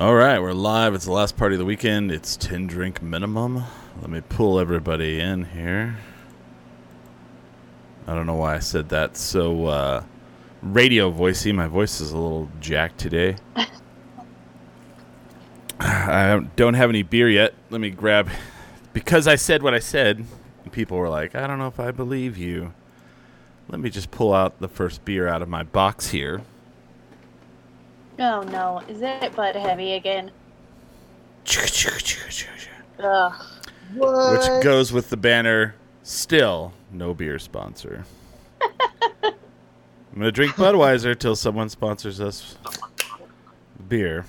All right, we're live. It's the last party of the weekend. It's 10 drink minimum. Let me pull everybody in here. I don't know why I said that so uh, radio voicey. My voice is a little jacked today. I don't have any beer yet. Let me grab. Because I said what I said, people were like, I don't know if I believe you. Let me just pull out the first beer out of my box here. Oh no, is it Bud Heavy again? Ugh. What? which goes with the banner still no beer sponsor i'm gonna drink budweiser till someone sponsors us beer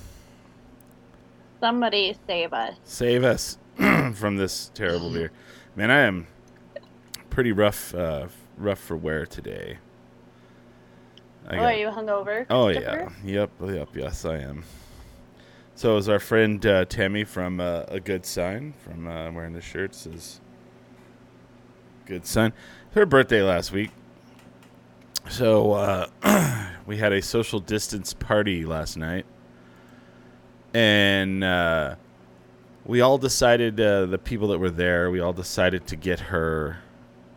Somebody save us. save us from this terrible beer man i am pretty rough uh, rough for wear today I Oh, are you hungover? Oh yeah, yep, yep, yes I am. So is our friend uh, Tammy from uh, A Good Sign from uh, wearing the shirt says Good Sign. Her birthday last week, so uh, we had a social distance party last night, and uh, we all decided uh, the people that were there, we all decided to get her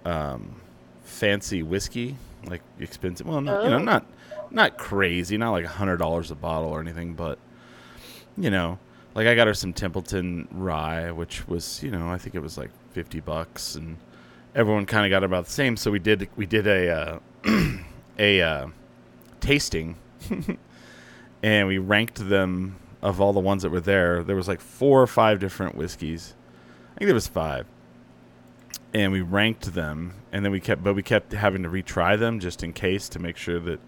um, fancy whiskey, like expensive. Well, not, you know, Oh. not not crazy, not like a hundred dollars a bottle or anything, but you know, like I got her some Templeton rye, which was you know I think it was like fifty bucks, and everyone kind of got about the same. So we did we did a uh, a uh, tasting, and we ranked them of all the ones that were there. There was like four or five different whiskeys. I think there was five and we ranked them and then we kept but we kept having to retry them just in case to make sure that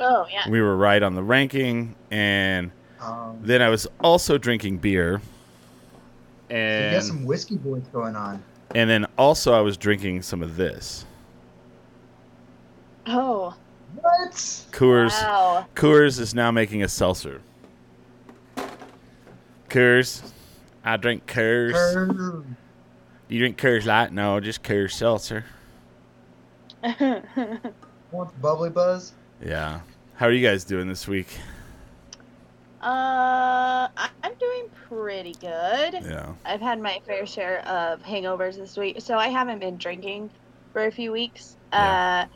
Oh yeah. we were right on the ranking and Um, then i was also drinking beer and you and got some whiskey boys going on. and then also i was drinking some of this Oh. What? coors Wow. coors is now making a seltzer coors i drink coors Err. You drink coors light no just coors seltzer Want the bubbly buzz? yeah how are you guys doing this week Uh, I- I'm doing pretty good. yeah I've had my fair share of hangovers this week, so I haven't been drinking for a few weeks. Yeah.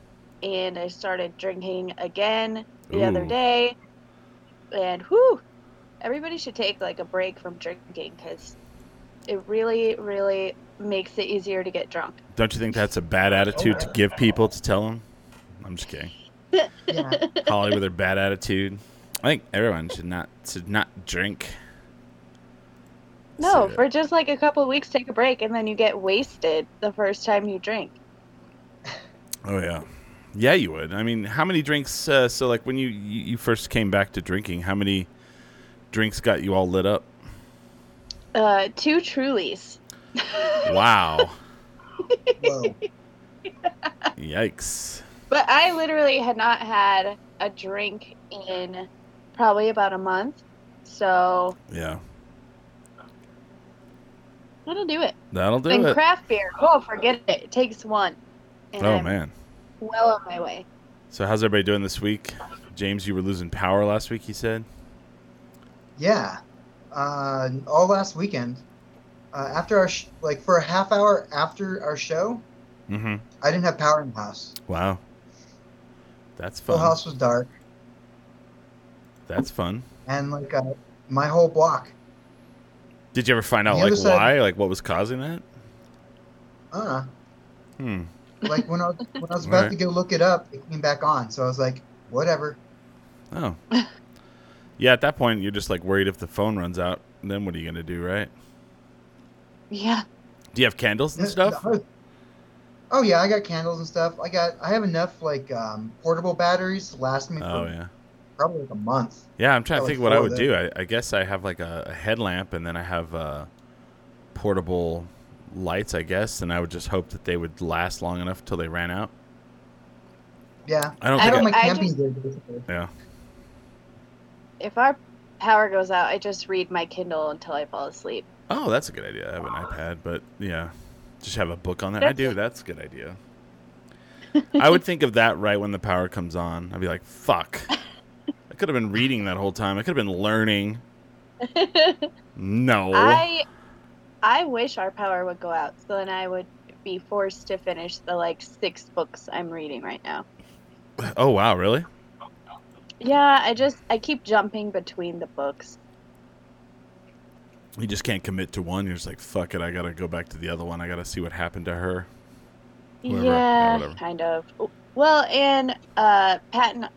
Uh, and I started drinking again the other day, and whew, everybody should take like a break from drinking because it really, really makes it easier to get drunk. Don't you think that's a bad attitude to give people to tell them? I'm just kidding. Yeah. Holly with her bad attitude. I think everyone should not should not drink. No, So- for just like a couple of weeks, take a break, and then you get wasted the first time you drink. Oh yeah, yeah, you would. I mean, how many drinks? Uh, so like when you, you you first came back to drinking, how many drinks got you all lit up? Uh, two Trulies. Wow, yikes! But I literally had not had a drink in probably about a month. So Yeah, that'll do it. that'll do and it. And craft beer, oh, forget it. It takes one. And Oh I'm man. Well on my way. So how's everybody doing this week? James, you were losing power last week. You said. Yeah. Uh, all last weekend. Uh, after our sh- like for a half hour after our show, Mm-hmm. I didn't have power in the house. Wow. That's fun. The house was dark, That's fun. and like uh, my whole block. Did you ever find out like side- why? Like what was causing that? Uh, Hmm. like when I was, when I was about Right. to go look it up, it came back on. So I was like, whatever. Oh. yeah, at that point you're just like worried if the phone runs out, then what are you gonna do, right? Yeah. Do you have candles and stuff? Oh yeah, I got candles and stuff. I got I have enough like um, portable batteries to last me Oh for yeah. probably like a month. Yeah, I'm trying to think like, what I would of do. I, I guess I have like a, a headlamp and then I have uh, portable lights, I guess, and I would just hope that they would last long enough till they ran out. Yeah, I don't I think I got I, don't- my I camping just- gear basically. yeah. If our power goes out, I just read my Kindle until I fall asleep. Oh, that's a good idea. I have an iPad, but yeah, just have a book on there. I do. That's a good idea. I would think of that right when the power comes on. I'd be like, "Fuck! I could have been reading that whole time. I could have been learning." No. I I wish our power would go out, so then I would be forced to finish the like six books I'm reading right now. Oh wow, really? Yeah, I just I keep jumping between the books. You just can't commit to one. You're just like, "Fuck it! I gotta go back to the other one. I gotta see what happened to her." Whatever. Yeah, Yeah, kind of. Well, and uh, Patton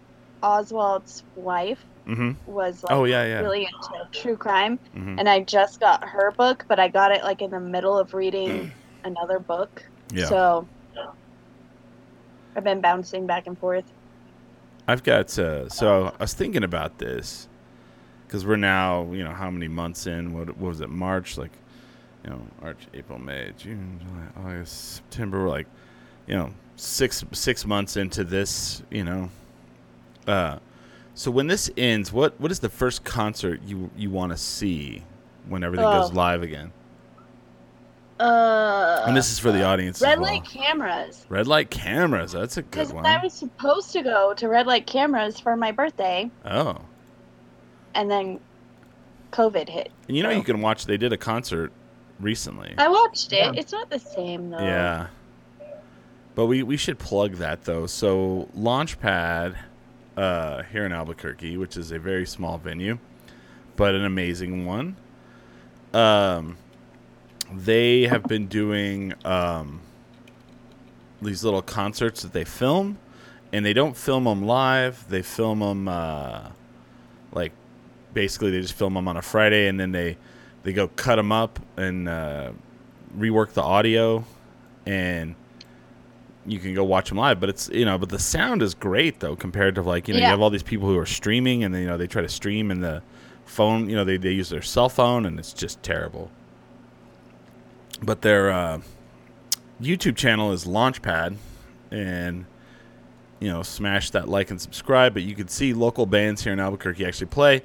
Oswalt's wife Mm-hmm. was like Oh yeah, yeah. really into true crime, hmm and I just got her book, but I got it like in the middle of reading another book. Yeah. So I've been bouncing back and forth. I've got uh, so I was thinking about this because we're now you know how many months in? What, what was it? March, like you know, March, April, May, June, July, August, September. We're like you know six six months into this. You know, uh, so when this ends, what what is the first concert you you want to see when everything goes Oh. live again? Uh, And this is for the audience. red well. light cameras. Red light cameras. That's a good Because one. I was supposed to go to red light cameras for my birthday, oh. And then COVID hit. And you know So- you can watch. They did a concert recently. I watched it. Yeah. It's not the same though. Yeah. But we, we should plug that though. So Launchpad uh, here in Albuquerque, which is a very small venue, but an amazing one. Um, they have been doing um, these little concerts that they film, and they don't film them live. They film them uh, like basically they just film them on a Friday, and then they they go cut them up and uh, rework the audio, and you can go watch them live. But it's you know, but the sound is great though compared to like you know you have all these people who are streaming, and then you know they try to stream in the phone. You know they they use their cell phone, and it's just terrible. But their uh, YouTube channel is Launchpad, and you know smash that like and subscribe. But you can see local bands here in Albuquerque actually play.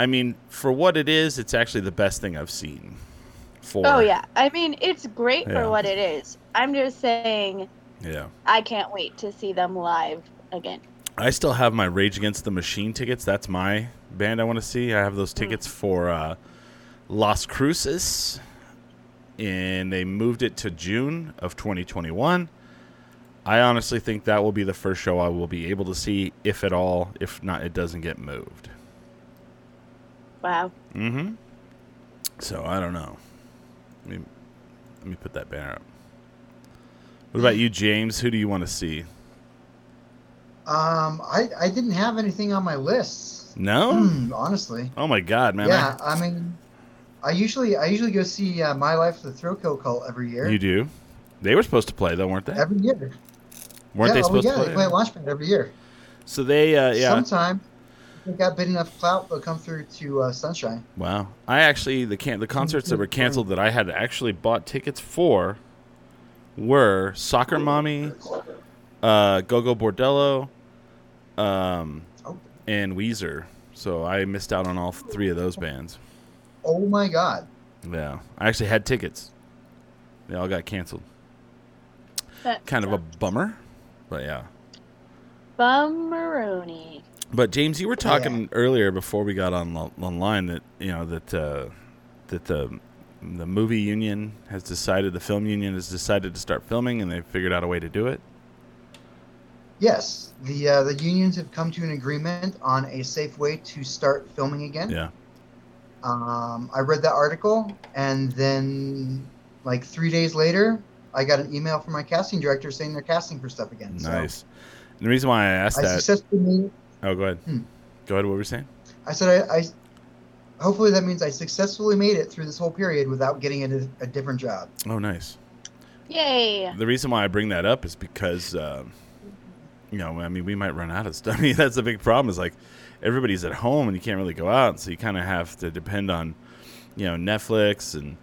I mean, for what it is, it's actually the best thing I've seen. For Oh yeah. I mean, it's great Yeah. for what it is. I'm just saying yeah. I can't wait to see them live again. I still have my Rage Against the Machine tickets. That's my band I want to see. I have those tickets for uh, Las Cruces, and they moved it to June of 2021. I honestly think that will be the first show I will be able to see, if at all. If not, it doesn't get moved. Wow. Mm-hmm. So I don't know. Let me let me put that banner up. What about you, James? Who do you want to see? Um, I I didn't have anything on my list. No. Hmm, honestly. Oh my God, man! I- yeah, I mean, I usually I usually go see uh, My Life the Thrill Kill Cult every year. You do. They were supposed to play though, weren't they? Every year. weren't yeah, they oh, supposed yeah, to play? Yeah, they play at Launchpad every year. So they, uh, yeah. Sometime, if they got big enough clout, they'll come through to uh, Sunshine. Wow. I actually the can the concerts that were canceled that I had actually bought tickets for were Soccer Mommy, uh, Gogol Bordello, um, Oh. and Weezer. So I missed out on all three of those bands. Oh my God. Yeah, I actually had tickets. They all got canceled. That Kind of a bummer, but yeah. bummeroni. But James, you were Yeah. talking earlier before we got on online that you know that uh, that the the movie union has decided, the film union has decided to start filming, and they figured out a way to do it. Yes, the uh, the unions have come to an agreement on a safe way to start filming again. Yeah, Um, I read that article, and then like three days later, I got an email from my casting director saying they're casting for stuff again. So nice. And the reason why I asked I that, successfully made. Oh, go ahead, Hmm. go ahead. What were you saying? I said I, I hopefully that means I successfully made it through this whole period without getting into a different job. Oh, nice. Yay! The reason why I bring that up is because, um, you know, I mean, we might run out of stuff. I mean, that's a big problem. Is like everybody's at home and you can't really go out, so you kind of have to depend on, you know, Netflix and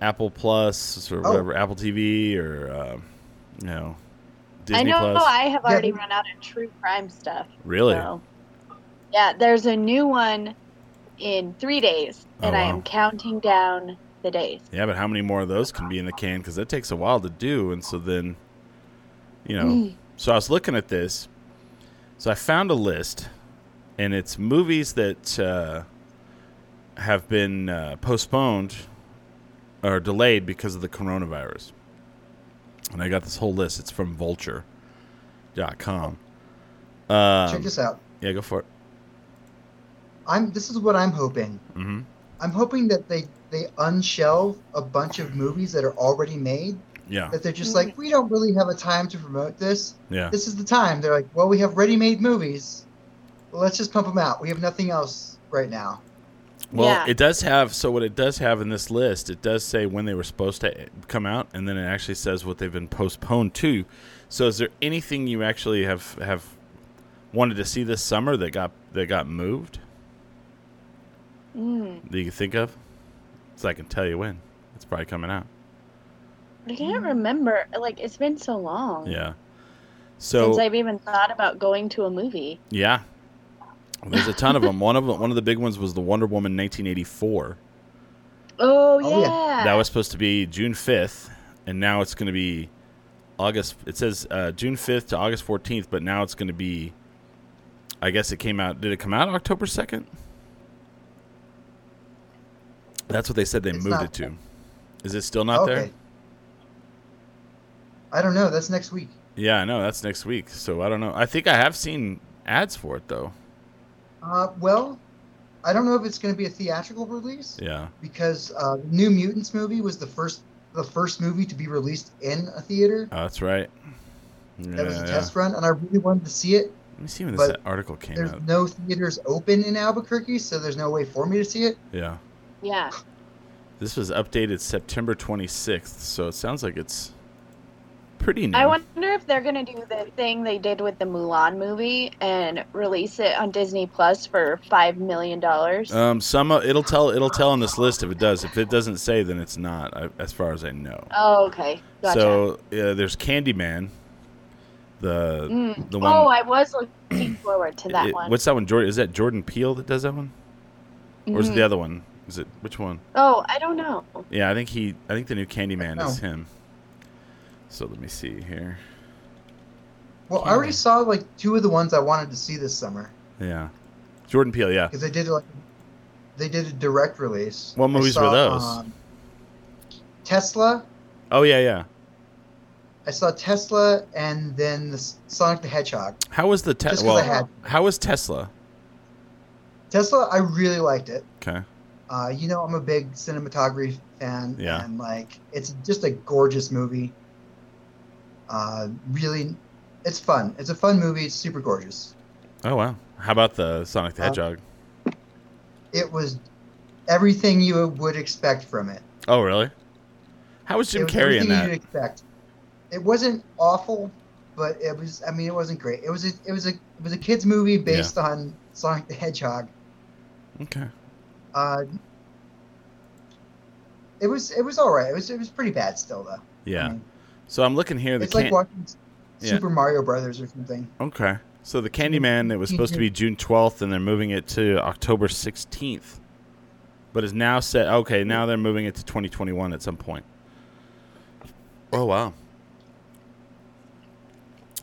Apple Plus or Oh. whatever, Apple TV or, uh, you know, Disney I know Plus. I have already but- run out of true crime stuff. really? so- Yeah, there's a new one in three days, Oh, and I am counting down the days. Yeah, but how many more of those can be in the can? Because it takes a while to do, and so then, you know. Mm. so I was looking at this. So I found a list, and it's movies that uh, have been uh, postponed or delayed because of the coronavirus. And I got this whole list. It's from Vulture.com. Um, Check this out. Yeah, go for it. I'm. This is what I'm hoping. hmm I'm hoping that they they unshelve a bunch of movies that are already made. Yeah, That they're just like, we don't really have a time to promote this. yeah. This is the time. They're like, well, we have ready-made movies. Well, let's just pump them out. We have nothing else right now. Well, Yeah. it does have so what it does have in this list, it does say when they were supposed to come out, and then it actually says what they've been postponed to. So, is there anything you actually have have wanted to see this summer that got that got moved Mm. that you can think of? So I can tell you when it's probably coming out. I can't remember. Like it's been so long Yeah. since So I've even thought about going to a movie. yeah, there's a ton of them. One of them, one of the big ones was the Wonder Woman 1984. Oh, Oh, yeah. yeah. That was supposed to be June 5th, and now it's going to be August. It says uh, June 5th to August 14th, but now it's going to be. I guess it came out. Did it come out October 2nd? That's what they said they It's moved it to. Is it still not there? okay. I don't know. That's next week. Yeah, I know. That's next week. So I don't know. I think I have seen ads for it, though. Uh, well, I don't know if it's going to be a theatrical release Yeah. because uh, the New Mutants movie was the first the first movie to be released in a theater. Oh, that's right. That was a yeah. test run, and I really wanted to see it. Let me see when this article came There's out. no theaters open in Albuquerque, so there's no way for me to see it. Yeah. Yeah. This was updated September 26th, so it sounds like it's pretty new. I wonder if they're gonna do the thing they did with the Mulan movie and release it on Disney Plus for five million dollars. Um, some uh, it'll tell it'll tell on this list if it does. If it doesn't say, then it's not, I, as far as I know. oh, okay. Gotcha. So uh, there's Candyman, the Mm. the one. Oh, I was looking forward to that it- one. What's that one? Jordan is that Jordan Peele that does that one, or is it the other one? Is it which one? Oh, I don't know. Yeah, I think he. I think the new Candyman is him. So let me see here. Well, I already saw like two of the ones I wanted to see this summer Yeah, Jordan Peele. Yeah. because they did like they did a direct release. What movies were those? um, Tesla. Oh yeah, yeah. I saw Tesla and then the Sonic the Hedgehog. How was the Tesla? Had How was Tesla? Tesla, I really liked it. Okay. Uh, you know, I'm a big cinematography fan, Yeah. and like, it's just a gorgeous movie. Uh, really, it's fun. It's a fun movie. It's super gorgeous. Oh wow. How about the Sonic the Uh, Hedgehog? It was everything you would expect from it. Oh really? How was Jim was Carrey in everything you'd that? expect. It wasn't awful, but it was. I mean, it wasn't great. It was. A, it was a. It was a kids movie based on Sonic the Hedgehog. Okay. Uh, it was. It was all right. It was. It was pretty bad still though. I Yeah. mean, So I'm looking here. The it's like watching Yeah. Super Mario Brothers or something. Okay. So the Candyman, it was supposed to be June 12th, and they're moving it to October 16th, but is now set. Okay, now they're moving it to 2021 at some point. Oh wow.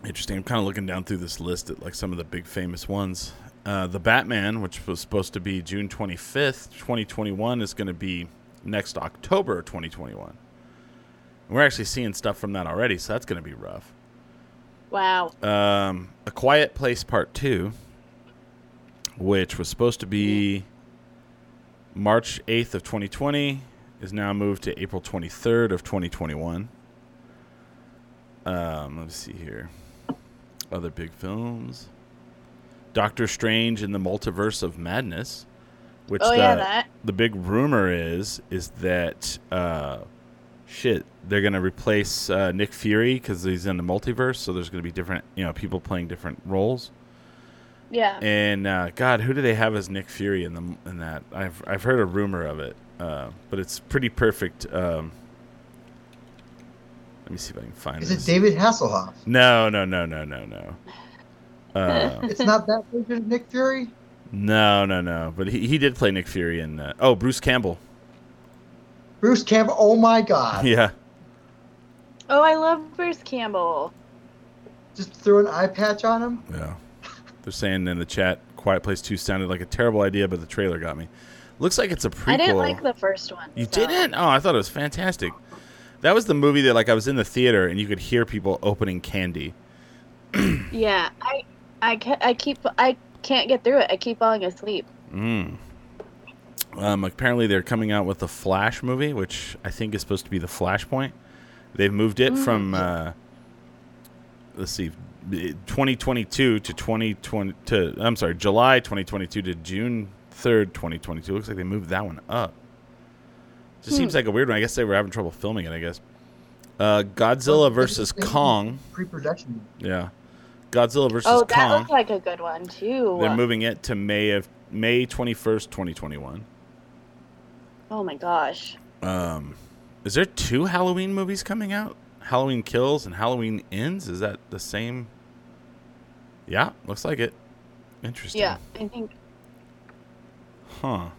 Interesting. I'm kind of looking down through this list at like some of the big famous ones. Uh, the Batman, which was supposed to be June 25th, 2021, is going to be next October 2021. And we're actually seeing stuff from that already, so that's going to be rough. Wow. Um, A Quiet Place Part 2, which was supposed to be March 8th of 2020, is now moved to April 23rd of 2021. Um, let's see here. Other big films. Doctor Strange in the Multiverse of Madness, Which Oh the, yeah, that. the big rumor is is that uh, shit they're gonna replace uh, Nick Fury because he's in the multiverse, so there's gonna be different you know people playing different roles. Yeah. And uh, God, who do they have as Nick Fury in the in that? I've I've heard a rumor of it, uh, but it's pretty perfect. Um, let me see if I can find. Is this. it David Hasselhoff? No, no, no, no, no, no. Uh, It's not that version of Nick Fury. no, no, no. But he, he did play Nick Fury in. Uh, oh, Bruce Campbell. Bruce Campbell. Oh my God! Yeah. Oh, I love Bruce Campbell. Just throw an eye patch on him. Yeah. They're saying in the chat, Quiet Place 2 sounded like a terrible idea, but the trailer got me. Looks like it's a prequel. I didn't like the first one. You so- didn't? Oh, I thought it was fantastic. That was the movie that like I was in the theater and you could hear people opening candy. Yeah, I, I, ca- I keep, I can't get through it. I keep falling asleep. Mm. Um, apparently they're coming out with the Flash movie, which I think is supposed to be the Flashpoint. They've moved it Mm. from uh, let's see, 2022 to 2020 to I'm sorry, July 2022 to June 3rd, 2022. Looks like they moved that one up. Just seems Hmm. like a weird one. I guess they were having trouble filming it. I guess. Uh, Godzilla versus Kong. Pre-production. Yeah, Godzilla versus oh, that Kong. looked like a good one too. They're moving it to May of May 21st, 2021. Oh my gosh. Um, is there two Halloween movies coming out? Halloween Kills and Halloween Ends? Is that the same? Yeah, looks like it. Interesting. Yeah, I think. Huh.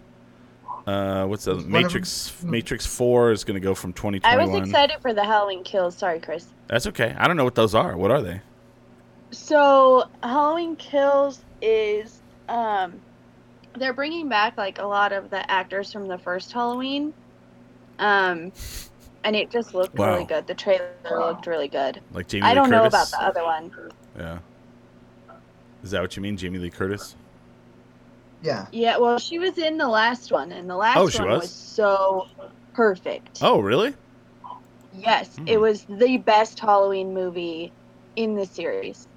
Uh, what's the Was Matrix? them- Matrix Four is going to go from 2021. I was excited for the Halloween Kills. Sorry, Chris. That's okay. I don't know what those are. What are they? So Halloween Kills is um, they're bringing back like a lot of the actors from the first Halloween, um, and it just looked Wow. really good. The trailer looked really good. Like Jamie I Lee don't know about the other one. Yeah. Is that what you mean, Jamie Lee Curtis? Yeah. Yeah, well, she was in the last one, and the last Oh, she one was? was so perfect. Oh, really? Yes, Hmm. it was the best Halloween movie in the series.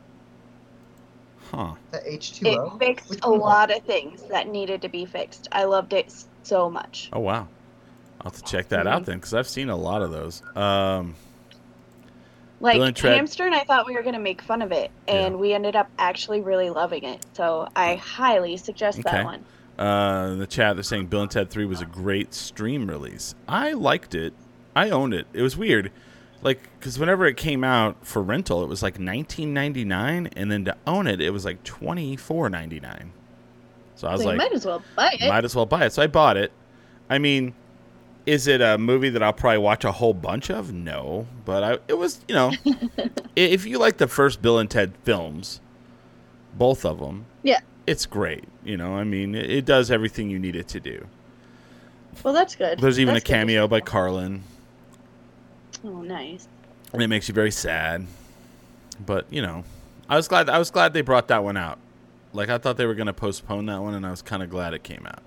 Huh. The It H2O. fixed Which a lot of things that needed to be fixed. I loved it so much. Oh wow, I'll have to check that out Mhm. then because I've seen a lot of those. Um, Like Bill and Ted- Hamster and I thought we were gonna make fun of it, and Yeah. we ended up actually really loving it. So I highly suggest Okay. that one. uh, in the chat they're saying Bill and Ted Three was a great stream release. I liked it. I owned it. It was weird, like because whenever it came out for rental, it was like nineteen ninety nine, and then to own it, it was like twenty four ninety nine. So I was So like, might as well buy it. might as well buy it. So I bought it. I mean, is it a movie that I'll probably watch a whole bunch of? No, but I it was you know, if you like the first Bill and Ted films, both of them, Yeah. it's great. You know, I mean, it, it does everything you need it to do. Well, that's good. There's even That's a cameo by Carlin, Oh, nice. and it makes you very sad. But you know, I was glad. I was glad they brought that one out. Like I thought they were going to postpone that one, and I was kind of glad it came out.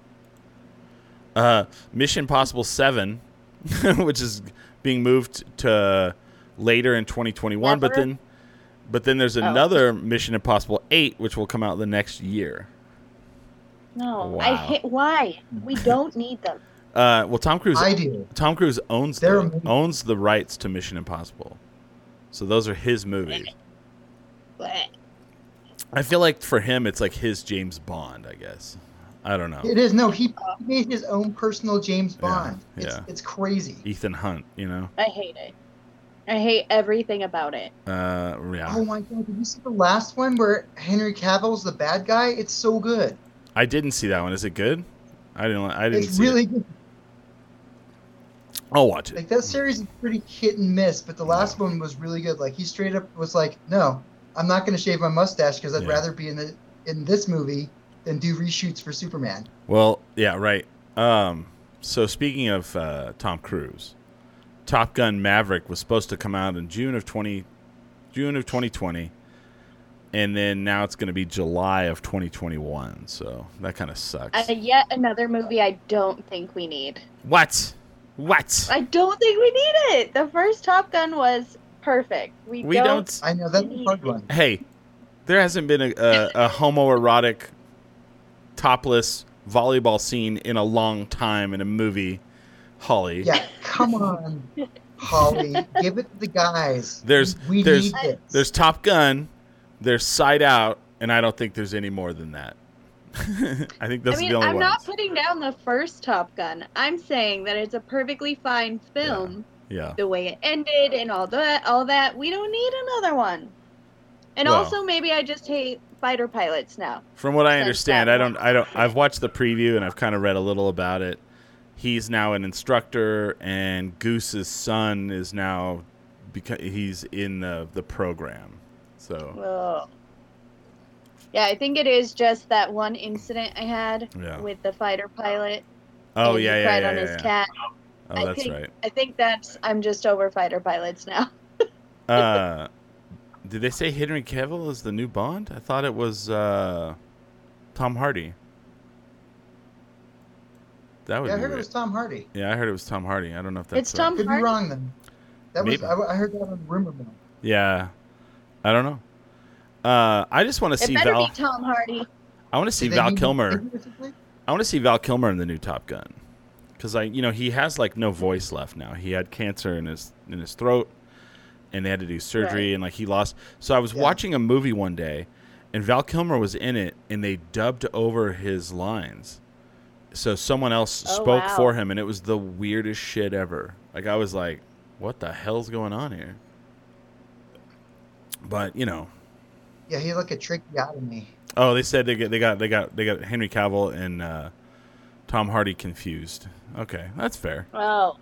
Uh, Mission Possible Seven, which is being moved to later in 2021, but then, but then there's Oh. another Mission Impossible Eight, which will come out the next year. No, I Wow. hate. Why? We don't need them. Uh, well, Tom Cruise. I do. Tom Cruise owns They're the, owns the rights to Mission Impossible, so those are his movies. I feel like for him, it's like his James Bond. I guess. I don't know. It is no. He made his own personal James Yeah, Bond. It's yeah. it's crazy. Ethan Hunt. You know. I hate it. I hate everything about it. Uh, yeah. Oh my god! Did you see the last one where Henry Cavill's the bad guy? It's so good. I didn't see that one. Is it good? I didn't. I didn't It's see really it. good. I'll watch it. Like that series is pretty hit and miss, but the last one was really good. Like he straight up was like, "No, I'm not going to shave my mustache because I'd Yeah. rather be in the in this movie than do reshoots for Superman." Well, yeah, right. Um, so speaking of uh, Tom Cruise, Top Gun Maverick was supposed to come out in June of twenty, June of 2020, and then now it's going to be July of 2021. So that kind of sucks. Uh, yet another movie I don't think we need. what? What? I don't think we need it. The first Top Gun was perfect. We, we don't. don't. I know that's a hard one. Hey, there hasn't been a, a, a homoerotic, topless volleyball scene in a long time in a movie. Holly. Yeah, come on, Holly, give it to the guys. There's- we there's- need this. There's Top Gun, there's Side Out, and I don't think there's any more than that. I think those I mean, the only I'm not putting down the first Top Gun. I'm saying that it's a perfectly fine film. yeah. The way it ended and all that, all that. We don't need another one. And Well- also, maybe I just hate fighter pilots now. From what I understand, I don't. I don't I've watched the preview and I've kind of read a little about it. He's now an instructor and Goose's son is now because he's in the the program. So, Ugh. Yeah, I think it is just that one incident I had Yeah. with the fighter pilot. oh yeah, he yeah, cried yeah, on yeah, his yeah. cat. Oh, I that's think, right. I think that's I'm just over fighter pilots now. Uh did they say Henry Cavill is the new Bond? I thought it was uh Tom Hardy. That would yeah, I be heard it was Tom Hardy. Yeah, I heard it was Tom Hardy. I don't know if that's It's right. Tom Could be Hardy? wrong then. That was I, I heard that on rumor mill. Yeah, I don't know. Uh, I just want to It see better Val. be Tom Hardy. I want to see Val Kilmer. I want to see Val Kilmer in the new Top Gun, because I, you know, he has like no voice left now. He had cancer in his in his throat, and they had to do surgery, Right. and like he lost. So I was Yeah. watching a movie one day, and Val Kilmer was in it, and they dubbed over his lines. So someone else Oh, spoke wow. for him, and it was the weirdest shit ever. Like I was like, "What the hell's going on here?" But you know, Yeah, he looked a tricky out of me. Oh, they said they got they got they got they got Henry Cavill and uh, Tom Hardy confused. Okay, that's fair. Oh,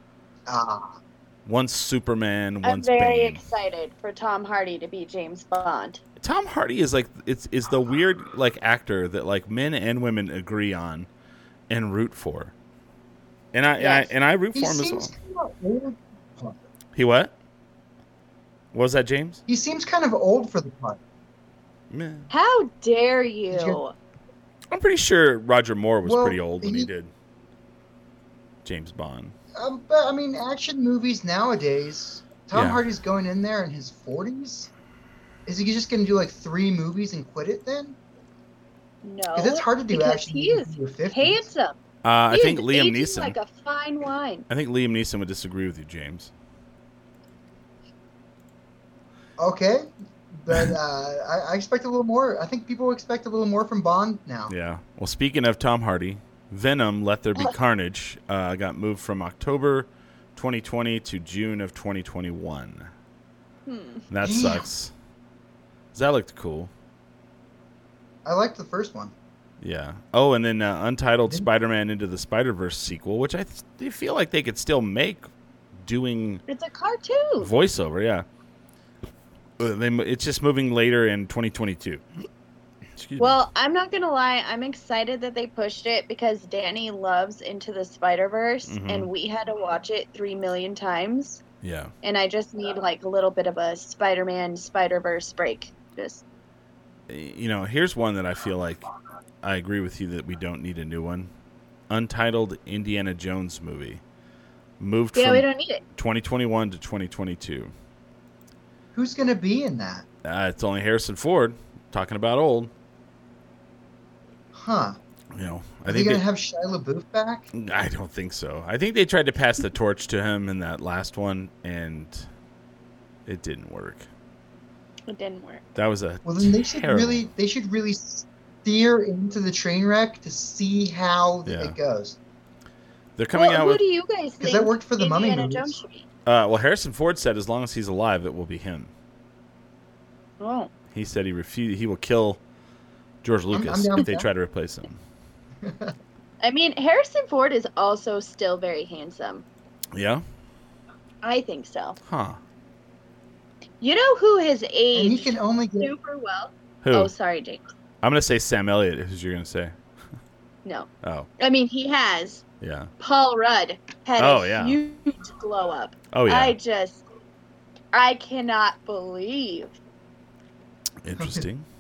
Ah, One's Superman, once. I'm one's very Bane. excited for Tom Hardy to be James Bond. Tom Hardy is like it's is the weird like actor that like men and women agree on and root for. And I, Yes. and I and I root he for him as well. kind of old. He what? What was that James? He seems kind of old for the part. Meh. How dare you? you- I'm pretty sure Roger Moore was Well, pretty old when he he- did James Bond. Um, but I mean, action movies nowadays, Tom Yeah. Hardy's going in there in his 40s. Is he just going to do like three movies and quit it then? No, Because it's hard to do because action he movies is your 50s. handsome. Uh, I think is Liam Neeson. like a fine wine. I think Liam Neeson would disagree with you, James. Okay, but uh, I, I expect a little more. I think people expect a little more from Bond now. Yeah. Well, speaking of Tom Hardy, Venom: Let There Be Carnage uh, got moved from October 2020 to June of 2021. Hmm. That Damn. sucks. 'Cause That looked cool. I liked the first one. Yeah. Oh, and then uh, Untitled Didn't- Spider-Man into the Spider-Verse sequel, which I th- feel like they could still make doing It's a cartoon. voiceover. Yeah. Uh, They, it's just moving later in 2022. Excuse me. Well, I'm not gonna lie. I'm excited that they pushed it because Danny loves Into the Spider Verse, Mhm. and we had to watch it three million times. Yeah. And I just need like a little bit of a Spider-Man Spider Verse break. Just you know, here's one that I feel like I agree with you that we don't need a new one. Untitled Indiana Jones movie. Moved yeah, from we don't need it. 2021 to 2022. Who's going to be in that? Uh, it's only Harrison Ford talking about old. Huh? You know, I Are they going to they- have Shia LaBeouf back? I don't think so. I think they tried to pass the torch to him in that last one, and it didn't work. It didn't work. That was a Well, then they should really they should really steer into the train wreck to see how Yeah. it goes. They're coming well, out who with. do you guys think? that worked for the Mummy movies. Jones should be? Uh, well, Harrison Ford said as long as he's alive, it will be him. Oh, He said he refused. He will kill George I'm Lucas down if they try to replace him. I mean, Harrison Ford is also still very handsome. Yeah. I think so. Huh. You know who has And he can only get super well? Who? Oh, sorry, James. I'm gonna say Sam Elliott. Who's you're gonna say? No, Oh, I mean he has. yeah. Paul Rudd had Oh, a yeah. huge glow up. Oh yeah. I just, I cannot believe. Interesting.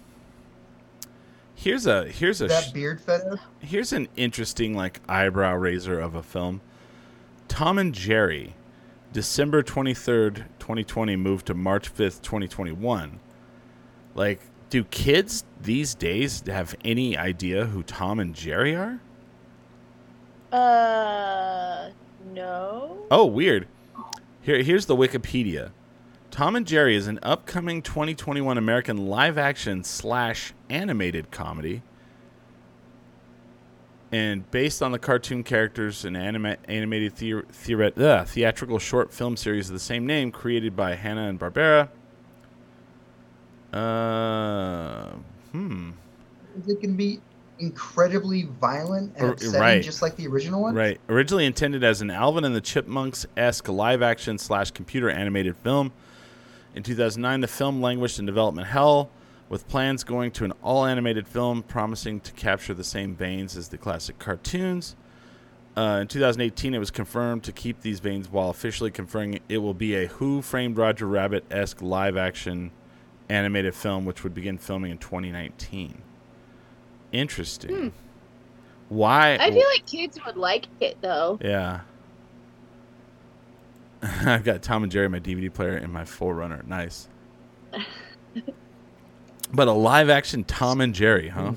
Here's a here's a that beard photo. here's an interesting like eyebrow raiser of a film. Tom and Jerry, December twenty third, twenty twenty, moved to March fifth, twenty twenty one. Like, do kids these days have any idea who Tom and Jerry are? Uh, no. Oh, weird. Here, here's the Wikipedia. Tom and Jerry is an upcoming 2021 American live-action slash animated comedy, and based on the cartoon characters and anima- animated theoret- uh, theatrical short film series of the same name, created by Hanna and Barbera. Uh, hmm. It can be incredibly violent and upsetting, right. just like the original one. Right. Originally intended as an Alvin and the Chipmunks esque live action slash computer animated film. In 2009, the film languished in development hell, with plans going to an all animated film promising to capture the same veins as the classic cartoons. Uh, in 2018, it was confirmed to keep these veins while officially confirming it will be a Who Framed Roger Rabbit esque live action animated film, which would begin filming in 2019. Interesting. Hmm. Why? I feel like kids would like it though. Yeah. I've got Tom and Jerry, my DVD player, and my Forerunner. Nice. but a live action Tom and Jerry, huh?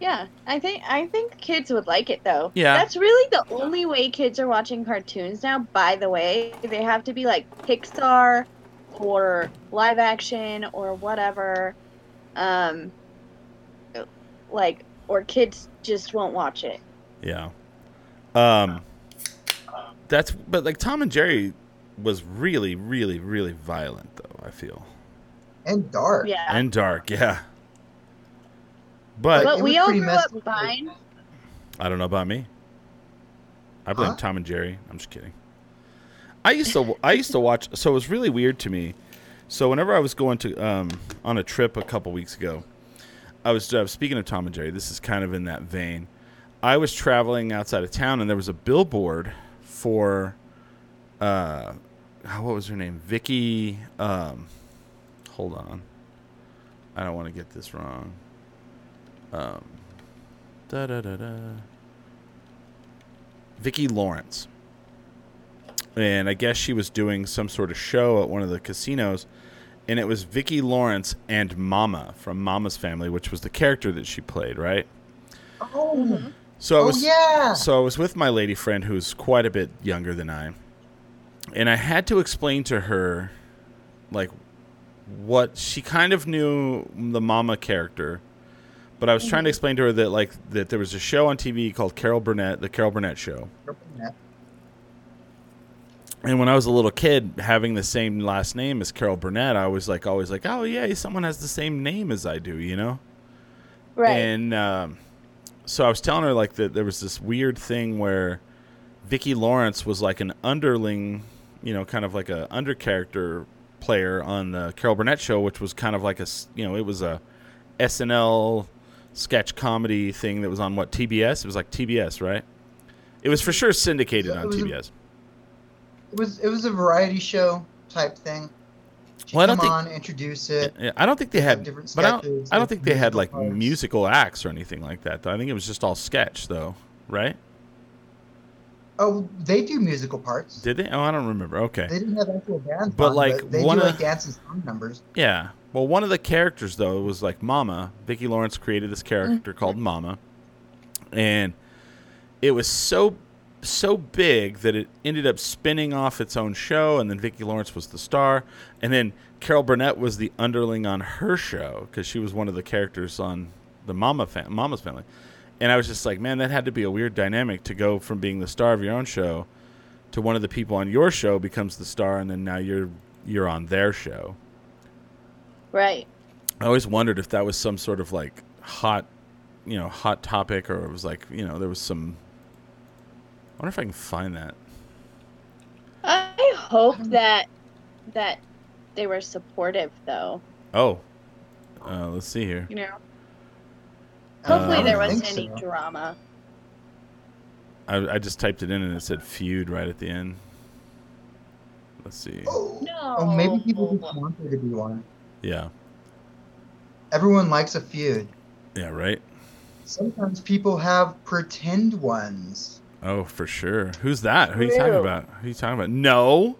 Yeah, I think I think kids would like it though. Yeah. That's really the only way kids are watching cartoons now. By the way, they have to be like Pixar or live action or whatever. Um, like or kids just won't watch it. Yeah. Um. That's but like Tom and Jerry was really, really, really violent though. I feel And dark. Yeah. and dark. Yeah. But but we all grew up up. fine. I don't know about me. I blame Huh? Tom and Jerry. I'm just kidding. I used to I used to watch. So it was really weird to me. So whenever I was going to um, on a trip a couple weeks ago, I was uh, speaking of Tom and Jerry. This is kind of in that vein. I was traveling outside of town, and there was a billboard for, uh, oh, what was her name? Vicky. Um, hold on. I don't want to get this wrong. Um, da da da da. Vicki Lawrence. And I guess she was doing some sort of show at one of the casinos. And it was Vicki Lawrence and Mama from Mama's Family, which was the character that she played, right? Oh, mm-hmm. So I oh yeah. so I was with my lady friend who's quite a bit younger than I. And I had to explain to her like what she kind of knew the mama character, but I was trying to mm-hmm. explain to her that like that there was a show on TV called Carol Burnett, the Carol Burnett show. And when I was a little kid, having the same last name as Carol Burnett, I was like always like, "Oh yeah, someone has the same name as I do," you know? Right. And um, so I was telling her like that there was this weird thing where Vicki Lawrence was like an underling, you know, kind of like a under character player on the Carol Burnett show, which was kind of like a you know it was a SNL sketch comedy thing that was on what TBS. It was like TBS, right? It was for sure syndicated on TBS. It was it was a variety show type thing. She'd Well, I don't come think- on, introduce it. Yeah, I don't think they had, different but I don't, sketches, I don't think they had musical like parts. musical acts or anything like that. Though I think it was just all sketch, though, right? Oh, they do musical parts. Did they? Oh, I don't remember. Okay. They didn't have actual bands, But, on, like, they one do of- like dance and song numbers. Yeah. Well, one of the characters though was like Mama. Vicki Lawrence created this character mm. called Mama, and it was so so big that it ended up spinning off its own show, and then Vicki Lawrence was the star, and then Carol Burnett was the underling on her show because she was one of the characters on the Mama fam- Mama's Family, and I was just like, man, that had to be a weird dynamic to go from being the star of your own show to one of the people on your show becomes the star, and then now you're you're on their show. right. I always wondered if that was some sort of like hot, you know, hot topic, or it was like, you know, there was some. I wonder if I can find that. I hope that that they were supportive though. Oh, uh, let's see here. You know. Uh, Hopefully I there wasn't any so. drama. I, I just typed it in and it said feud right at the end. Let's see. Oh, No. oh, maybe people just want there to be one. Yeah, Everyone likes a feud. yeah, right. Sometimes people have pretend ones. Oh, for sure. Who's that? Who are you talking about? Who are you talking about? No.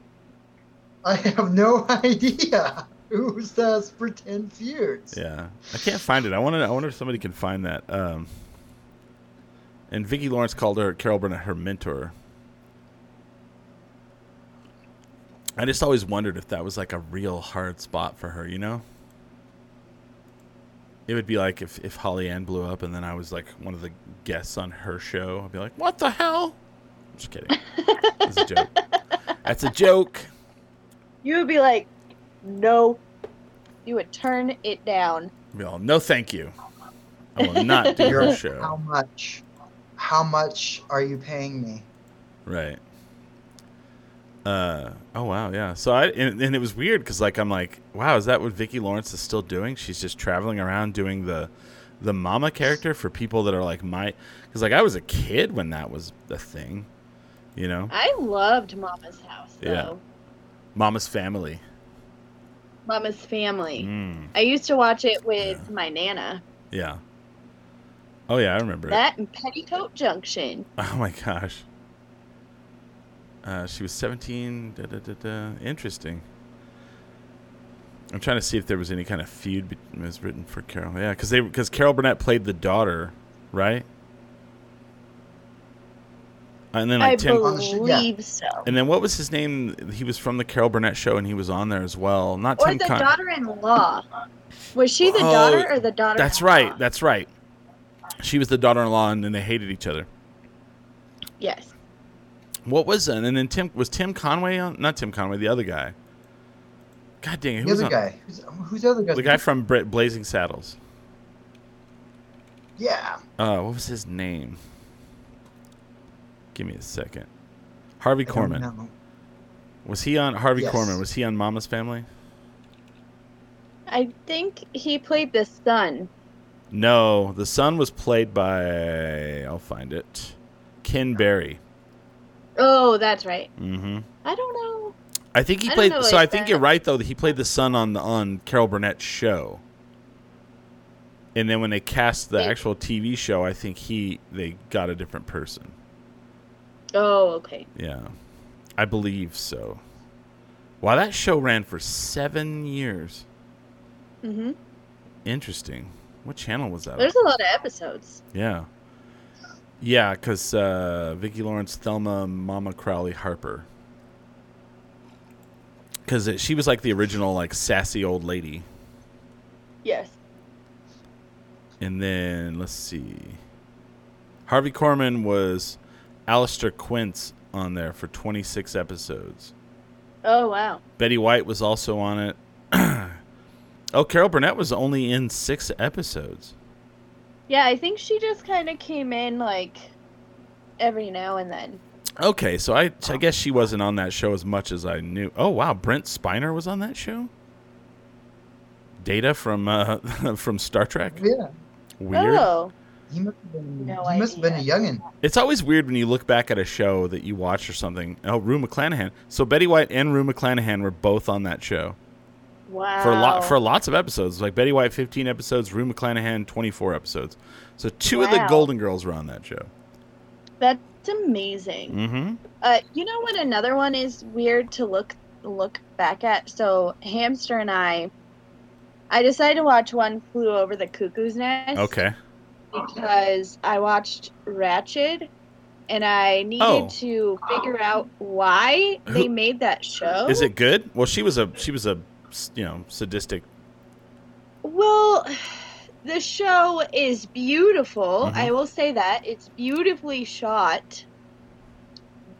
I have no idea who does pretend feuds. Yeah, I can't find it. I wonder. I wonder if somebody can find that. Um, And Vicki Lawrence called her Carol Burnett her mentor. I just always wondered if that was like a real hard spot for her, you know? It would be like if, if Holly Ann blew up and then I was like one of the guests on her show. I'd be like, what the hell? I'm just kidding. That's a joke. That's a joke. You would be like, no. You would turn it down. Well, no, thank you. I will not do her You're- How much? How much are you paying me? Right. Uh oh wow yeah so I and, and it was weird because like I'm like wow is that what Vicki Lawrence is still doing she's just traveling around doing the the mama character for people that are like my because like I was a kid when that was the thing you know I loved Mama's House, though. Yeah. Mama's Family Mama's Family. mm, I used to watch it with my Nana. yeah oh yeah I remember it That and Petticoat Junction. Oh my gosh. Uh, she was 17. Da, da, da, da. Interesting. I'm trying to see if there was any kind of feud be- was written for Carol. Yeah, because they because Carol Burnett played the daughter, right? And then I like Tim, On the sh- yeah. believe so. and then what was his name? He was from the Carol Burnett show, and he was on there as well. Not Or Tim the Con- daughter-in-law. Was she the Oh, daughter or the daughter? In law? That's right. That's right. She was the daughter-in-law, and then they hated each other. yes. What was that? And then Tim was Tim Conway on? Not Tim Conway, the other guy. God dang it! Who The was other on- guy. Who's, who's the other guy? The guy from Bra- Blazing Saddles. Yeah. Uh, what was his name? Give me a second. Harvey I don't Korman. know. Was he on Harvey Yes. Korman? Was he on Mama's Family? I think he played the son. No, the son was played by I'll find it. Ken Berry. Oh, that's right. Mm-hmm. I don't know. I think he I played. So I think that- you're right though. That he played the son on the on Carol Burnett's show. And then when they cast the actual TV show, I think he they got a different person. Oh, okay. Yeah, I believe so. Wow, that show ran for seven years. Mm-hmm. Interesting. What channel was that? on? There's a lot of episodes. Yeah. Yeah, because uh, Vicki Lawrence, Thelma, Mama Crowley, Harper. Because she was like the original, like sassy old lady. Yes. And then let's see. Harvey Korman was Alistair Quince on there for 26 episodes. Oh, wow. Betty White was also on it. oh, Carol Burnett was only in six episodes. Yeah, I think she just kind of came in like every now and then. Okay, so I I guess she wasn't on that show as much as I knew. Oh wow, Brent Spiner was on that show. Data from uh, from Star Trek. Yeah. Weird. Oh, He must have been. No he must have been a youngin. It's always weird when you look back at a show that you watch or something. Oh, Rue McClanahan. So Betty White and Rue McClanahan were both on that show wow. for a lot for lots of episodes. Like Betty White, fifteen episodes. Rue McClanahan, twenty four episodes. So two of the Golden Girls were on that show. That's amazing. Mm-hmm. Uh, you know what? Another one is weird to look look back at. So Hamster and I, I decided to watch One Flew Over the Cuckoo's Nest. Okay. Because I watched Ratched, and I needed Oh. to figure out why they made that show. Is it good? Well, she was a she was a you know sadistic. Well, the show is beautiful. Mhm. I will say that. It's beautifully shot.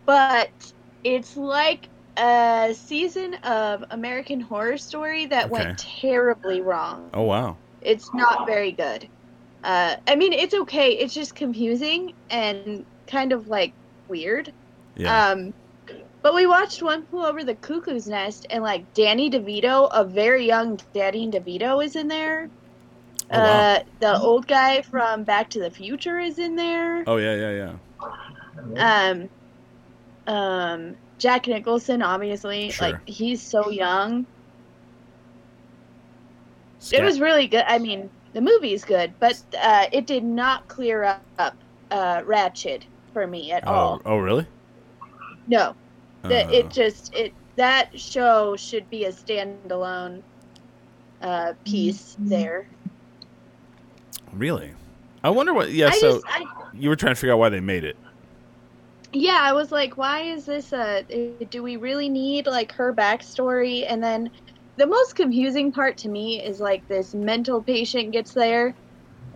But it's like a season of American Horror Story that Okay. went terribly wrong. Oh wow. It's not very good. Uh, I mean, it's okay. It's just confusing and kind of like weird. Yeah. Um, but we watched One Flew Over the Cuckoo's Nest, and like Danny DeVito, a very young Danny DeVito, is in there. Oh, wow. uh, the old guy from Back to the Future is in there. oh yeah, yeah, yeah. Um, um, Jack Nicholson, obviously, Sure. like he's so young. Scat- It was really good. I mean, the movie's good, but uh, it did not clear up uh, Ratched for me at Oh, all. oh really? No, that it just it that show should be a standalone uh piece there. really? I wonder what. Yeah. I so just I, You were trying to figure out why they made it. Yeah, I was like, why is this a? Do we really need like her backstory? And then the most confusing part to me is like this mental patient gets there,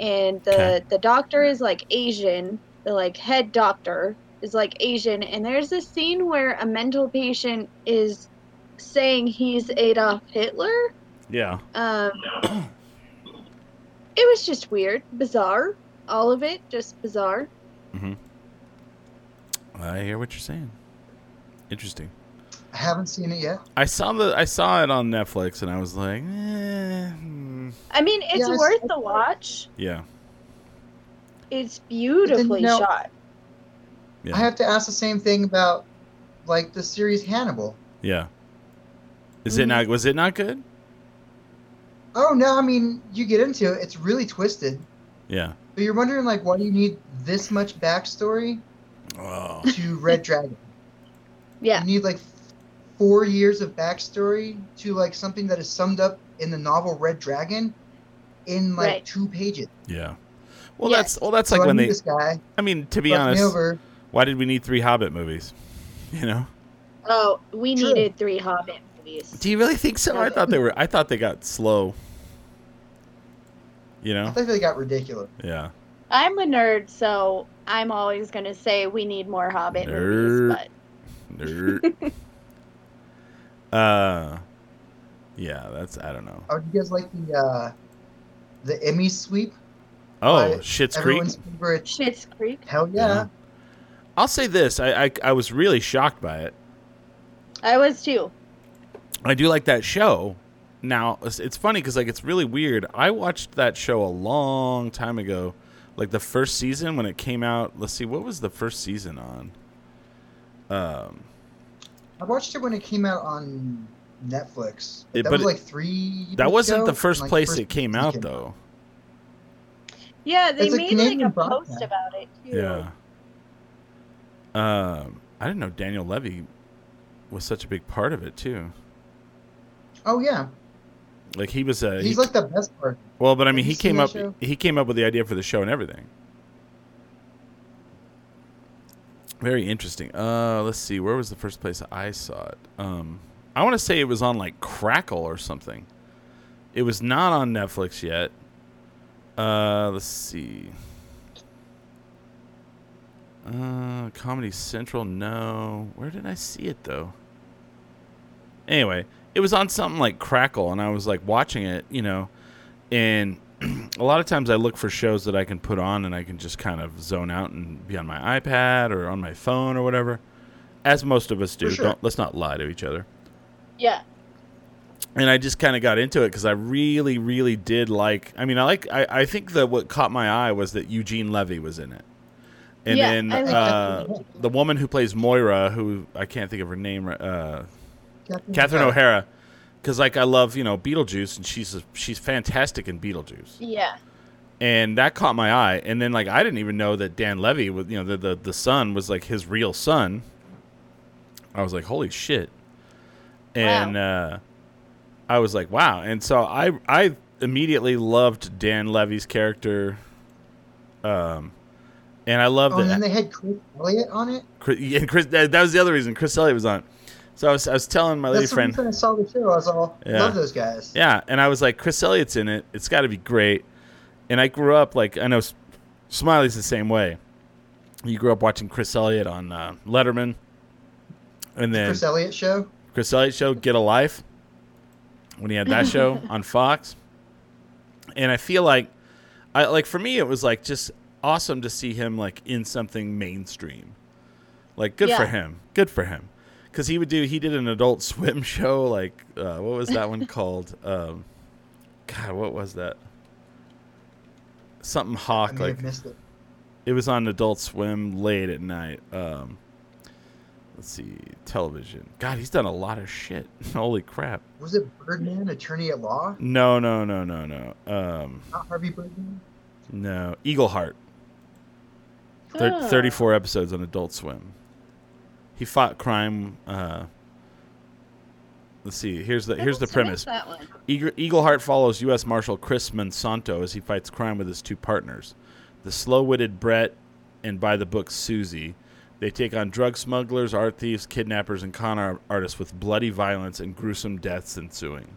and the Okay. the doctor is like Asian. The like head doctor is like Asian, and there's this scene where a mental patient is saying he's Adolf Hitler. Yeah. Um, it was just weird, bizarre. All of it just bizarre. Mm-hmm. I hear what you're saying. Interesting. I haven't seen it yet. I saw the I saw it on Netflix and I was like, eh, hmm. I mean, it's Yeah, I s- worth the watch. yeah, It's beautifully shot. Yeah, I have to ask the same thing about like the series Hannibal. yeah. Is it Mhm. not? Was it not good? Oh no, I mean you get into it, it's really twisted. Yeah. But you're wondering like why do you need this much backstory Oh. to Red Dragon? Yeah. You need like four years of backstory to like something that is summed up in the novel Red Dragon in like Right. two pages. Yeah. Well, Yes. that's well, that's so like I when knew they. this guy I mean, to be fucked me honest, over. Why did we need three Hobbit movies? You know. Oh, we True. needed three Hobbit movies. Do you really think so? I thought they were. I thought they got slow. You know. I know. think they got ridiculous. Yeah. I'm a nerd, so I'm always gonna say we need more Hobbit Nerd. movies. Nerd. uh. Yeah, that's I don't know. Oh, do you guys like the uh the Emmy sweep? Oh, Shit's Creek. Everyone's favorite. But Schitt's Creek. Hell yeah. Yeah. I'll say this: I, I I was really shocked by it. I was too. I do like that show. Now it's, it's funny because like it's really weird. I watched that show a long time ago, like the first season when it came out. Let's see, what was the first season on? Um, I watched it when it came out on Netflix. It- that but was it- like three. that years wasn't ago, the first like, place first it came season out though. Yeah, they It's made Canadian like a post about it too. Yeah. Um, I didn't know Daniel Levy was such a big part of it too. Oh yeah, Like he was a he's he- like the best part. well, but I mean Have he came up show? he came up with the idea for the show and everything. Very interesting. Uh, let's see. Where was the first place I saw it? Um, I want to say it was on like Crackle or something. It was not on Netflix yet. Uh, let's see. Uh, Comedy Central. No. Where did I see it though? Anyway, it was on something like Crackle, and I was like watching it, you know, and a lot of times I look for shows that I can put on and I can just kind of zone out and be on my iPad or on my phone or whatever, as most of us do. Sure. Don't let's not lie to each other. Yeah. And I just kind of got into it because I really, really did like. I mean, I like. I, I think that what caught my eye was that Eugene Levy was in it, and Yeah, then like uh, the woman who plays Moira, who I can't think of her name. Uh, Catherine, O'Hara, because like I love you know Beetlejuice, and she's a, she's fantastic in Beetlejuice, Yeah. and that caught my eye. And then like I didn't even know that Dan Levy, was you know the the, the son was like his real son. I was like, holy shit, and uh, I was like, wow. And so I I immediately loved Dan Levy's character, um, and I love Oh, and then they had Chris Elliott on it. Chris, yeah, Chris that, that was the other reason Chris Elliott was on. it. So I was, I was telling my lady That's the friend. I saw the show. I was all Yeah. love those guys. Yeah, and I was like, Chris Elliott's in it. It's got to be great. And I grew up like I know Smiley's the same way. You grew up watching Chris Elliott on uh, Letterman, and then Chris Elliott show. Chris Elliott show Get a Life when he had that show on Fox. And I feel like I like for me it was like just awesome to see him like in something mainstream. Like good for him. Good for him. Cuz he would do he did an adult swim show like uh, what was that one called? Um God, what was that? Something Hawk may like missed it. it was on Adult Swim late at night. Um, let's see, television. God, he's done a lot of shit. Holy crap! Was it Birdman, Attorney at Law? No, no, no, no, no. Um, Not Harvey Birdman. no, Eagle Heart. Thir- Oh. Thirty-four episodes on Adult Swim. He fought crime. Uh, let's see. Here's the here's the premise. Eagle, Eagle Heart follows U.S. Marshal Chris Monsanto as he fights crime with his two partners. The slow-witted Brett and by the book Susie. They take on drug smugglers, art thieves, kidnappers, and con artists with bloody violence and gruesome deaths ensuing.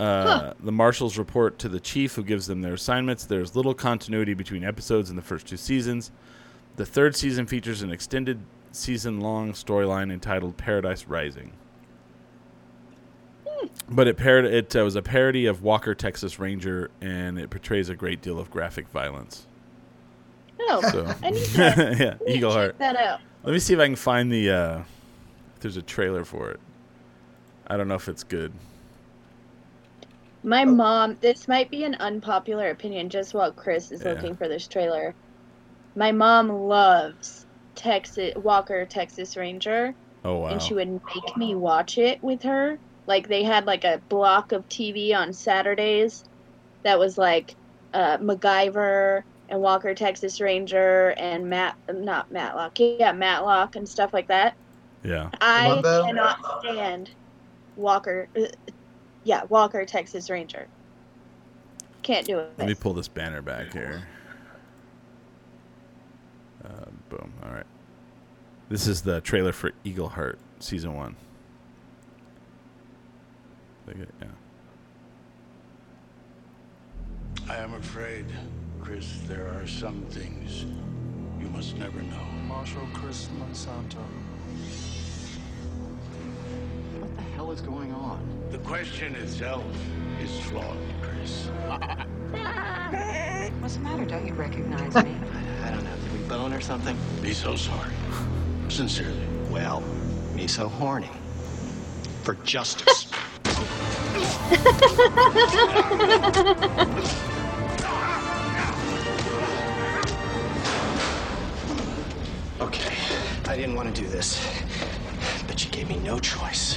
Uh, Huh. The marshals report to the chief, who gives them their assignments. There's little continuity between episodes in the first two seasons. The third season features an extended season long storyline entitled Paradise Rising. But it, parod- it uh, was a parody of Walker, Texas Ranger, and it portrays a great deal of graphic violence. Oh, So, I need to yeah, I need Eagle check Heart. that out. Let me see if I can find the. Uh, there's a trailer for it. I don't know if it's good. My mom, this might be an unpopular opinion just while Chris is Yeah. looking for this trailer. My mom loves Texas Walker Texas Ranger Oh wow! and she would make me watch it with her. Like they had like a block of TV on Saturdays that was like uh, MacGyver and Walker Texas Ranger and Matt not Matlock. Yeah, Matlock and stuff like that. yeah. I cannot stand Walker. Yeah, Walker Texas Ranger. Can't do it. Let me pull this banner back here. Uh, boom. All right. This is the trailer for Eagle Heart season one. Yeah. I am afraid, Chris, there are some things you must never know. Marshal Chris Monsanto. Hell is going on? The question itself is flawed, Chris. What's the matter? Don't you recognize me? I don't know. Did we bone or something? Be so sorry. Sincerely. Well, me so horny. For justice. okay, I didn't want to do this, but you gave me no choice.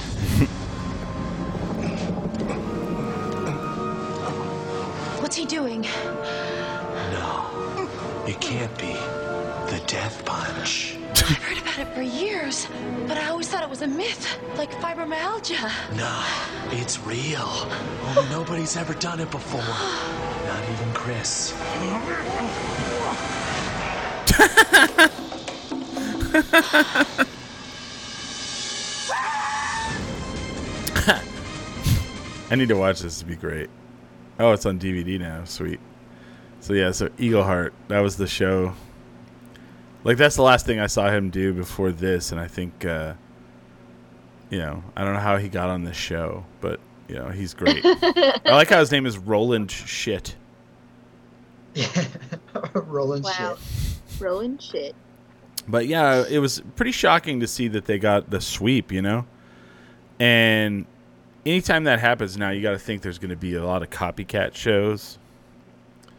What's he doing? No, it can't be the death punch. I've heard about it for years, but I always thought it was a myth, like fibromyalgia. No, it's real. Oh, nobody's ever done it before. Not even Chris. I need to watch this to be great. Oh, it's on DVD now. Sweet. So yeah, so Eagle Heart. That was the show. Like that's the last thing I saw him do before this, and I think, uh, you know, I don't know how he got on this show, but you know, he's great. I like how his name is Roland Shit. Yeah. Rolling Wow. shit. Roland shit. But yeah, it was pretty shocking to see that they got the sweep, you know? And anytime that happens now, you got to think there's going to be a lot of copycat shows.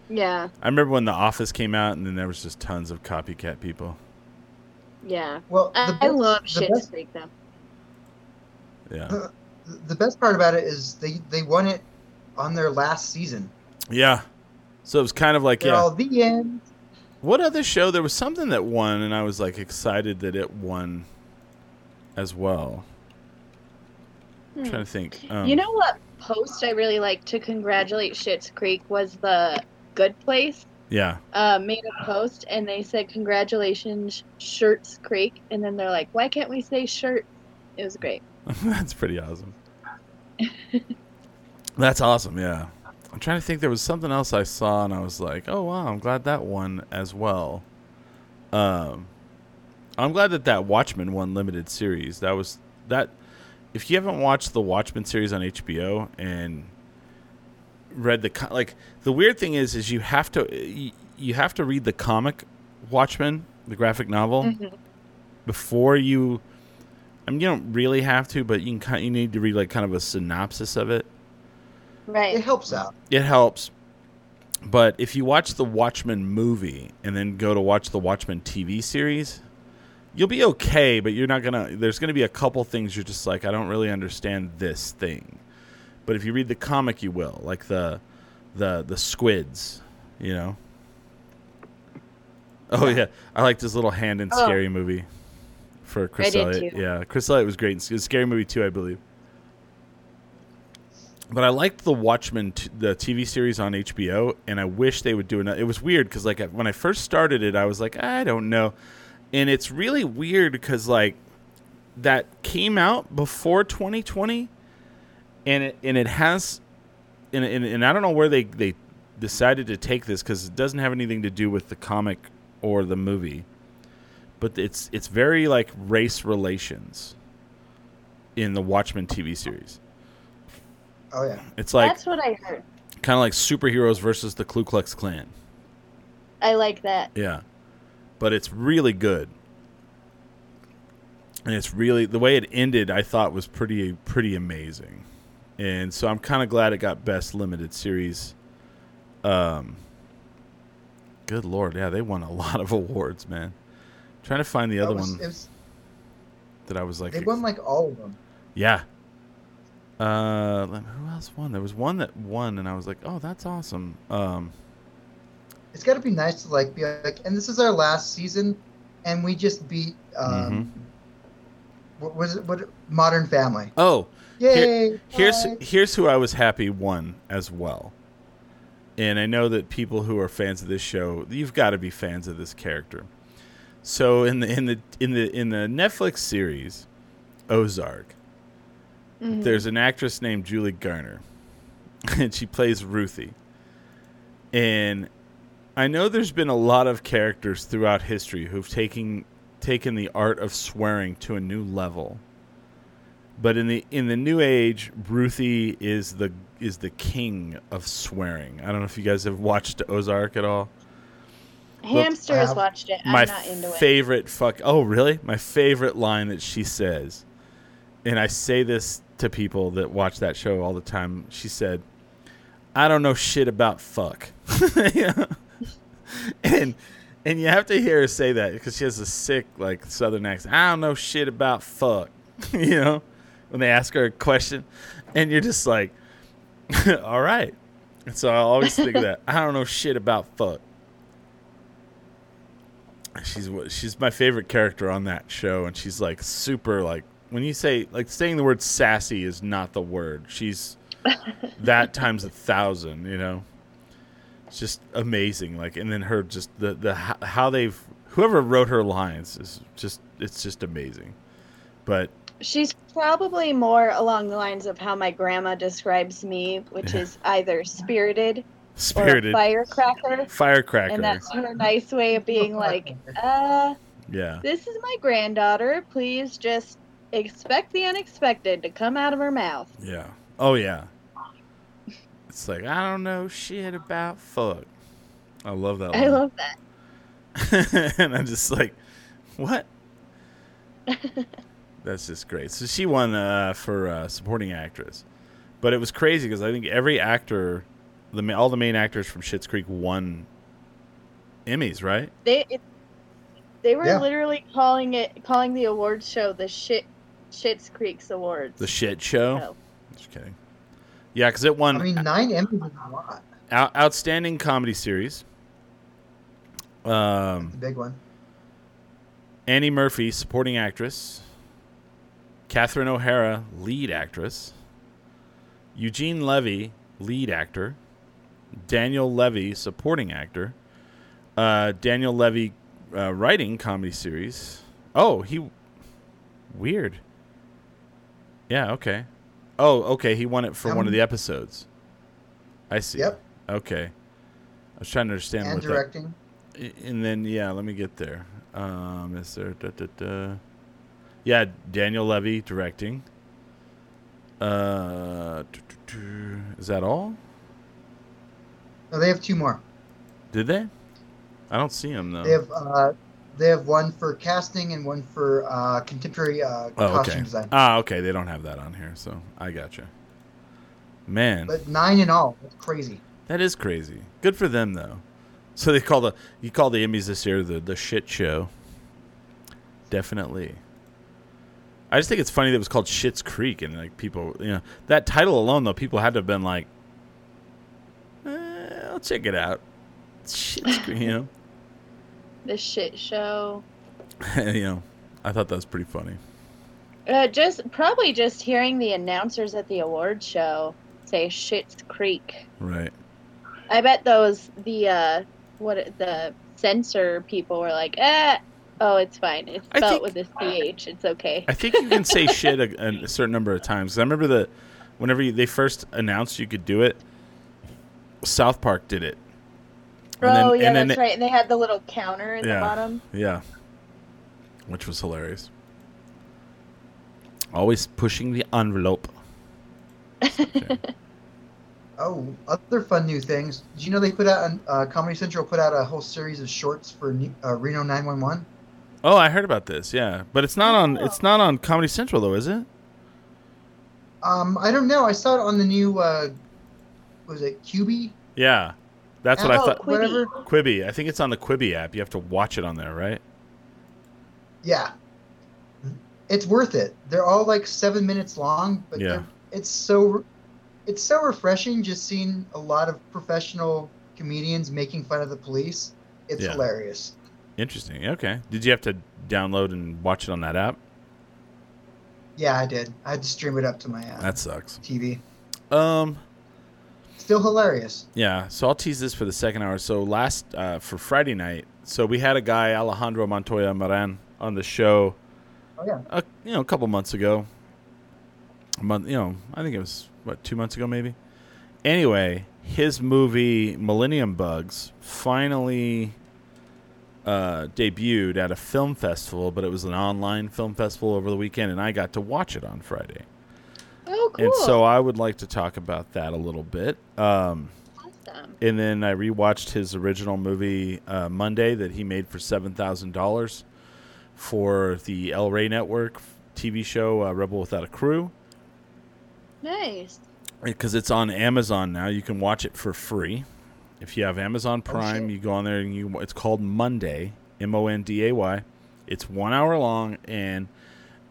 Yeah, I remember when The Office came out, and then there was just tons of copycat people. yeah. Well, the I, I love the shit best- Creek though. Yeah. The best part about it is they they won it on their last season. Yeah. So it was kind of like, They're yeah. all the end. What other show? There was something that won, and I was like excited that it won as well. I'm Hmm. trying to think. Um, you know what post I really like to congratulate Shit's Creek was the Good Place Yeah. uh, made a post and they said congratulations Shirts Creek and then they're like why can't we say shirt? It was great. That's pretty awesome. That's awesome, yeah. I'm trying to think there was something else I saw and I was like, "Oh wow, I'm glad that one as well." Um I'm glad that that Watchmen won limited series. That was that if you haven't watched the Watchmen series on HBO and read the like the weird thing is is you have to you, you have to read the comic Watchmen, the graphic novel Mhm. before you I mean, you don't really have to, but you can kind you need to read like kind of a synopsis of it. Right. It helps out. It helps. But if you watch the Watchmen movie and then go to watch the Watchmen TV series, you'll be okay, but you're not going to there's going to be a couple things you're just like I don't really understand this thing. But if you read the comic you will, like the the the squids, you know. Oh yeah, I like this little hand in Oh. scary movie for Chris did Elliott. Yeah, Chris Elliott was great. Was Scary Movie too, I believe. but I liked the Watchmen, t- the TV series on HBO, and I wish they would do another. It was weird because like when I first started it, I was like, I don't know, and it's really weird because like that came out before 2020, and it and it has, and and, and I don't know where they they decided to take this because it doesn't have anything to do with the comic or the movie, but it's it's very like race relations in the Watchmen TV series. Oh yeah. It's like That's what I heard. kind of like superheroes versus the Ku Klux Klan. I like that. Yeah, but it's really good, and it's really the way it ended. I thought was pretty pretty amazing, and so I'm kind of glad it got best limited series. Um, good lord, yeah, they won a lot of awards, man. trying to find the That other was- one was- that I was like, they won like all of them. yeah. Uh, who else won? There was one that won, and I was like, "Oh, that's awesome." Um, It's got to be nice to like be like, and this is our last season, and we just beat um, Mm-hmm. what was it? What Modern Family? oh, Yay! here's here's who I was happy won as well. And I know that people who are fans of this show, you've got to be fans of this character. So in the in the in the in the Netflix series Ozark, Mhm. there's an actress named Julie Garner, and she plays Ruthie. And I know there's been a lot of characters throughout history who've taken taken the art of swearing to a new level. But in the in the new age, Ruthie is the is the king of swearing. I don't know if you guys have watched Ozark at all. Hamster has watched it. I'm My not into it. favorite fuck. Oh, really? My favorite line that she says, and I say this to people that watch that show all the time. She said, "I don't know shit about fuck," Yeah. and and you have to hear her say that because she has a sick like Southern accent. I don't know shit about fuck, you know, when they ask her a question, and you're just like, "All right." And so I always think of that. I don't know shit about fuck. She's she's my favorite character on that show, and she's like super like when you say like saying the word sassy is not the word. She's that times a thousand, you know. It's just amazing. Like, and then her just the the how they've whoever wrote her lines is just it's just amazing. But She's probably more along the lines of how my grandma describes me, which Yeah. is either spirited, spirited firecracker. firecracker, And that's her nice way of being like, uh, yeah, this is my granddaughter. Please just expect the unexpected to come out of her mouth. yeah, oh yeah. It's like I don't know shit about fuck. I love that. I line. love that. and I'm just like, what? That's just great. So she won uh, for uh, supporting actress, but it was crazy because I think every actor, the ma- all the main actors from Schitt's Creek won Emmys, right? They it, they were Yeah. literally calling it calling the awards show the shit Shit's Creek's awards. The shit show. show. Just kidding. Yeah, because it won I mean, nine Emmys is a lot. out- outstanding comedy series. Um, big one. Annie Murphy, supporting actress. Catherine O'Hara, lead actress. Eugene Levy, lead actor. Daniel Levy, supporting actor. Uh, Daniel Levy, uh, writing comedy series. Oh, he. Weird. Yeah, okay. Oh, okay. He won it for one of Um, the episodes. I see. Yep. Okay. I was trying to understand And what that directing. I- and then yeah, let me get there. Um, is there da, da, da. Yeah, Daniel Levy directing. Uh, do, do, do. is that all? No, they have two more. Did they? I don't see them though. They have uh, they have one for casting and one for uh, contemporary uh, oh, costume okay. design. Ah, okay. They don't have that on here, so I gotcha. Man, But nine in all. That's crazy. that is crazy. Good for them though. So they call the you call the Emmys this year the the shit show. Definitely. I just think it's funny that it was called Shit's Creek, and like people, you know, that title alone though, people had to have been like, eh, "I'll check it out." Shit's Creek, you know. The shit show. you know, I thought that was pretty funny. Uh, just probably just hearing the announcers at the award show. say Shit's Creek. Right. I bet those the uh what the censor people were like, eh, oh, it's fine. It's I spelled think- with a ch. It's okay. I think you can say shit a, a certain number of times. I remember the whenever you, they first announced you could do it, South Park did it. And then- oh yeah, and then that's it- right. And they had the little counter in Yeah. the bottom. Yeah. Which was hilarious. Always pushing the envelope. Oh, other fun new things. Did you know they put out an, uh, Comedy Central put out a whole series of shorts for uh, Reno 911? Oh, I heard about this. Yeah, but it's not on. It's not on Comedy Central though, is it? Um, I don't know. I saw it on the new. Uh, was it Quibi? Yeah, that's what I Oh, thought. Quibi. Whatever. Quibi. I think it's on the Quibi app. You have to watch it on there, right? Yeah. It's worth it. They're all like seven minutes long, but Yeah. it's so it's so refreshing just seeing a lot of professional comedians making fun of the police. It's Yeah. hilarious. Interesting. Okay. Did you have to download and watch it on that app? Yeah, I did. I had to stream it up to my uh, That sucks. TV. Um. Still hilarious. Yeah, so I'll tease this for the second hour. So last uh, for Friday night, so we had a guy Alejandro Montoya Marín on the show. Oh yeah. A, you know, a couple months ago. A month, you know, I think it was what two months ago, maybe. Anyway, his movie Millennium Bugs finally uh, debuted at a film festival, but it was an online film festival over the weekend, and I got to watch it on Friday. Oh, cool. And so I would like to talk about that a little bit. Um, awesome. and then I rewatched his original movie uh, Monday that he made for seven thousand dollars for the El Rey Network TV show uh, Rebel Without a Crew Nice. because it's on Amazon now. You can watch it for free if you have Amazon Prime. shit. you go on there and you. It's called Monday, M O N D A Y. It's one hour long, and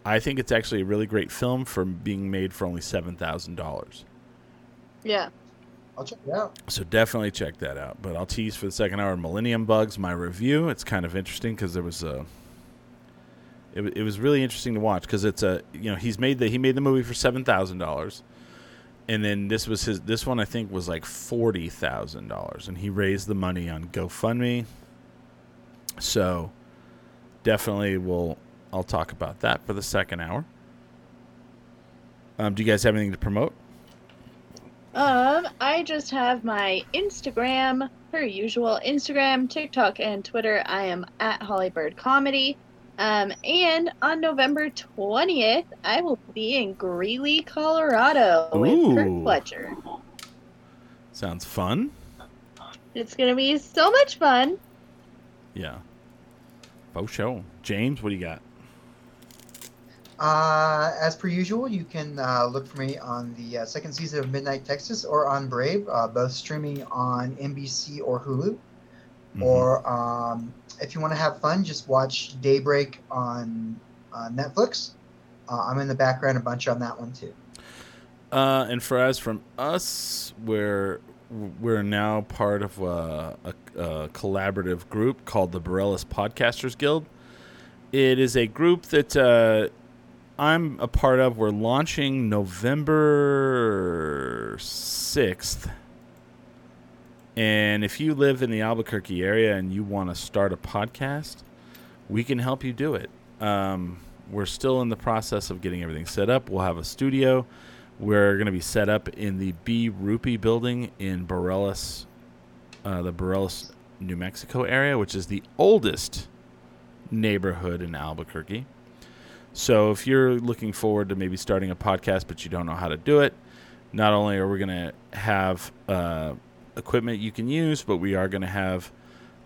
I think it's actually a really great film for being made for only seven thousand dollars. Yeah. I'll check it out. So definitely check that out. But I'll tease for the second hour Millennium Bugs, my review. It's kind of interesting because there was a. It, it was really interesting to watch because it's a you know he's made the he made the movie for seven thousand dollars, and then this was his this one I think was like forty thousand dollars, and he raised the money on GoFundMe. So, definitely will I'll talk about that for the second hour. Um, do you guys have anything to promote? Um, I just have my Instagram, per usual. Instagram, TikTok, and Twitter. I am at Hollybird Comedy. Um, and on November 20th, I will be in Greeley, Colorado with Ooh. Kurt Fletcher. Sounds fun. It's gonna be so much fun. Yeah. Faux show. James, what do you got? Uh, as per usual, you can uh, look for me on the uh, second season of Midnight Texas or on Brave, uh, both streaming on NBC or Hulu. Mhm. Or um, if you want to have fun, just watch Daybreak on uh, Netflix. Uh, I'm in the background a bunch on that one too. Uh, and for as from us, we're we're now part of a, a, a collaborative group called the Barelas Podcasters Guild. It is a group that uh, I'm a part of. We're launching November sixth. And if you live in the Albuquerque area and you want to start a podcast, we can help you do it. Um, we're still in the process of getting everything set up. We'll have a studio. We're going to be set up in the B. Rupee building in Barelas, uh, the Barelas, New Mexico area, which is the oldest neighborhood in Albuquerque. So if you're looking forward to maybe starting a podcast but you don't know how to do it, not only are we going to have uh, equipment you can use, but we are going to have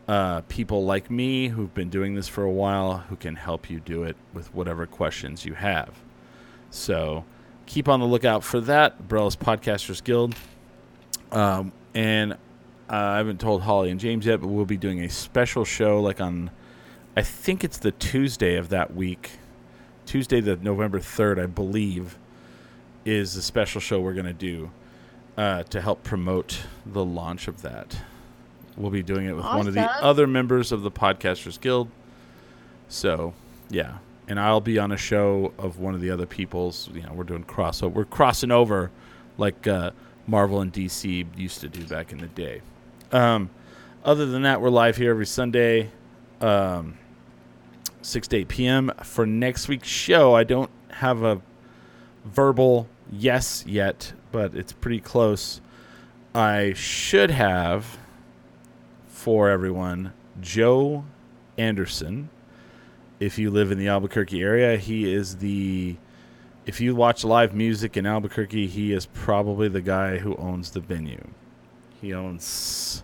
uh, people like me who've been doing this for a while who can help you do it with whatever questions you have. So keep on the lookout for that. Barelas Podcasters Guild. Um, and uh, I haven't told Holly and James yet, but we'll be doing a special show like on, I think it's the Tuesday of that week. Tuesday, the November 3rd, I believe, is the special show we're going to do uh, to help promote the launch of that. We'll be doing it with one of the other members of the Podcasters Guild. So, yeah. And I'll be on a show of one of the other people's. You know, we're doing crossover. We're crossing over like uh, Marvel and DC used to do back in the day. Um, other than that, we're live here every Sunday, um, 6 to 8 p.m. For next week's show, I don't have a verbal yes yet, but it's pretty close. I should have for everyone Joe Anderson. If you live in the Albuquerque area, he is the. If you watch live music in Albuquerque, he is probably the guy who owns the venue. He owns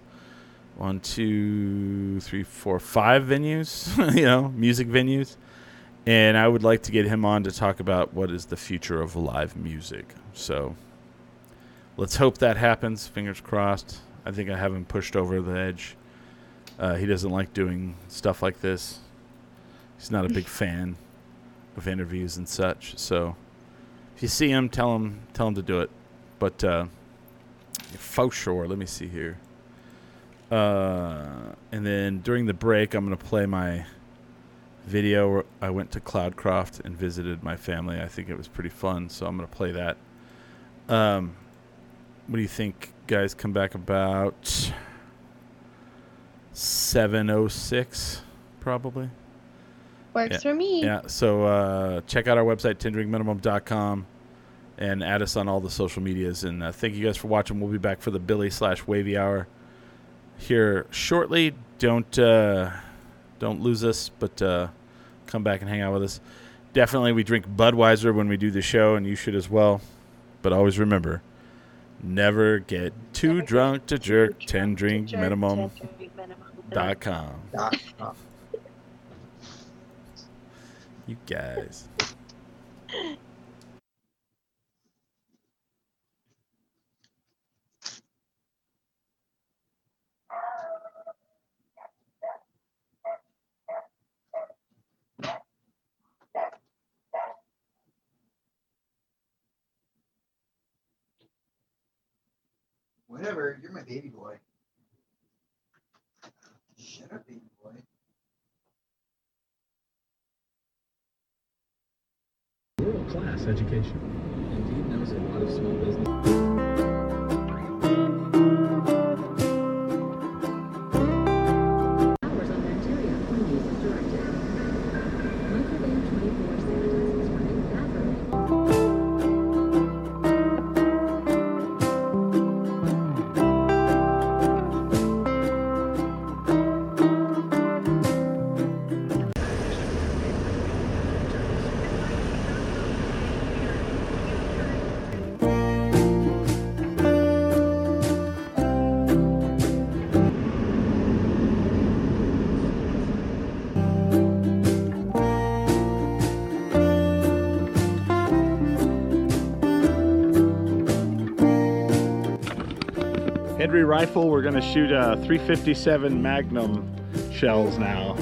one, two, three, four, five venues, you know, music venues. And I would like to get him on to talk about what is the future of live music. So let's hope that happens. Fingers crossed. I think I have him pushed over the edge. Uh, he doesn't like doing stuff like this. He's not a big fan of interviews and such. So if you see him, tell him tell him to do it. But uh, for sure, let me see here. Uh, and then during the break, I'm gonna play my video. Where I went to Cloudcroft and visited my family. I think it was pretty fun, so I'm gonna play that. Um, what do you think, guys? Come back about 706, probably. Works Yeah. for me. Yeah, so uh, check out our website, tendrinkminimum.com, and add us on all the social medias. And uh, thank you guys for watching. We'll be back for the Billy slash Wavy Hour here shortly. Don't uh, don't lose us, but uh, come back and hang out with us. Definitely, we drink Budweiser when we do the show, and you should as well. But always remember, never get too Never get drunk to jerk. drunk Ten to drink jerk, minimum 10drinkminimum dot com. Dot com. You guys. Whatever, you're my baby boy. Shut up, baby boy. World class education. Indeed knows a lot of small business. Rifle, we're gonna shoot uh, a 357 Magnum shells now.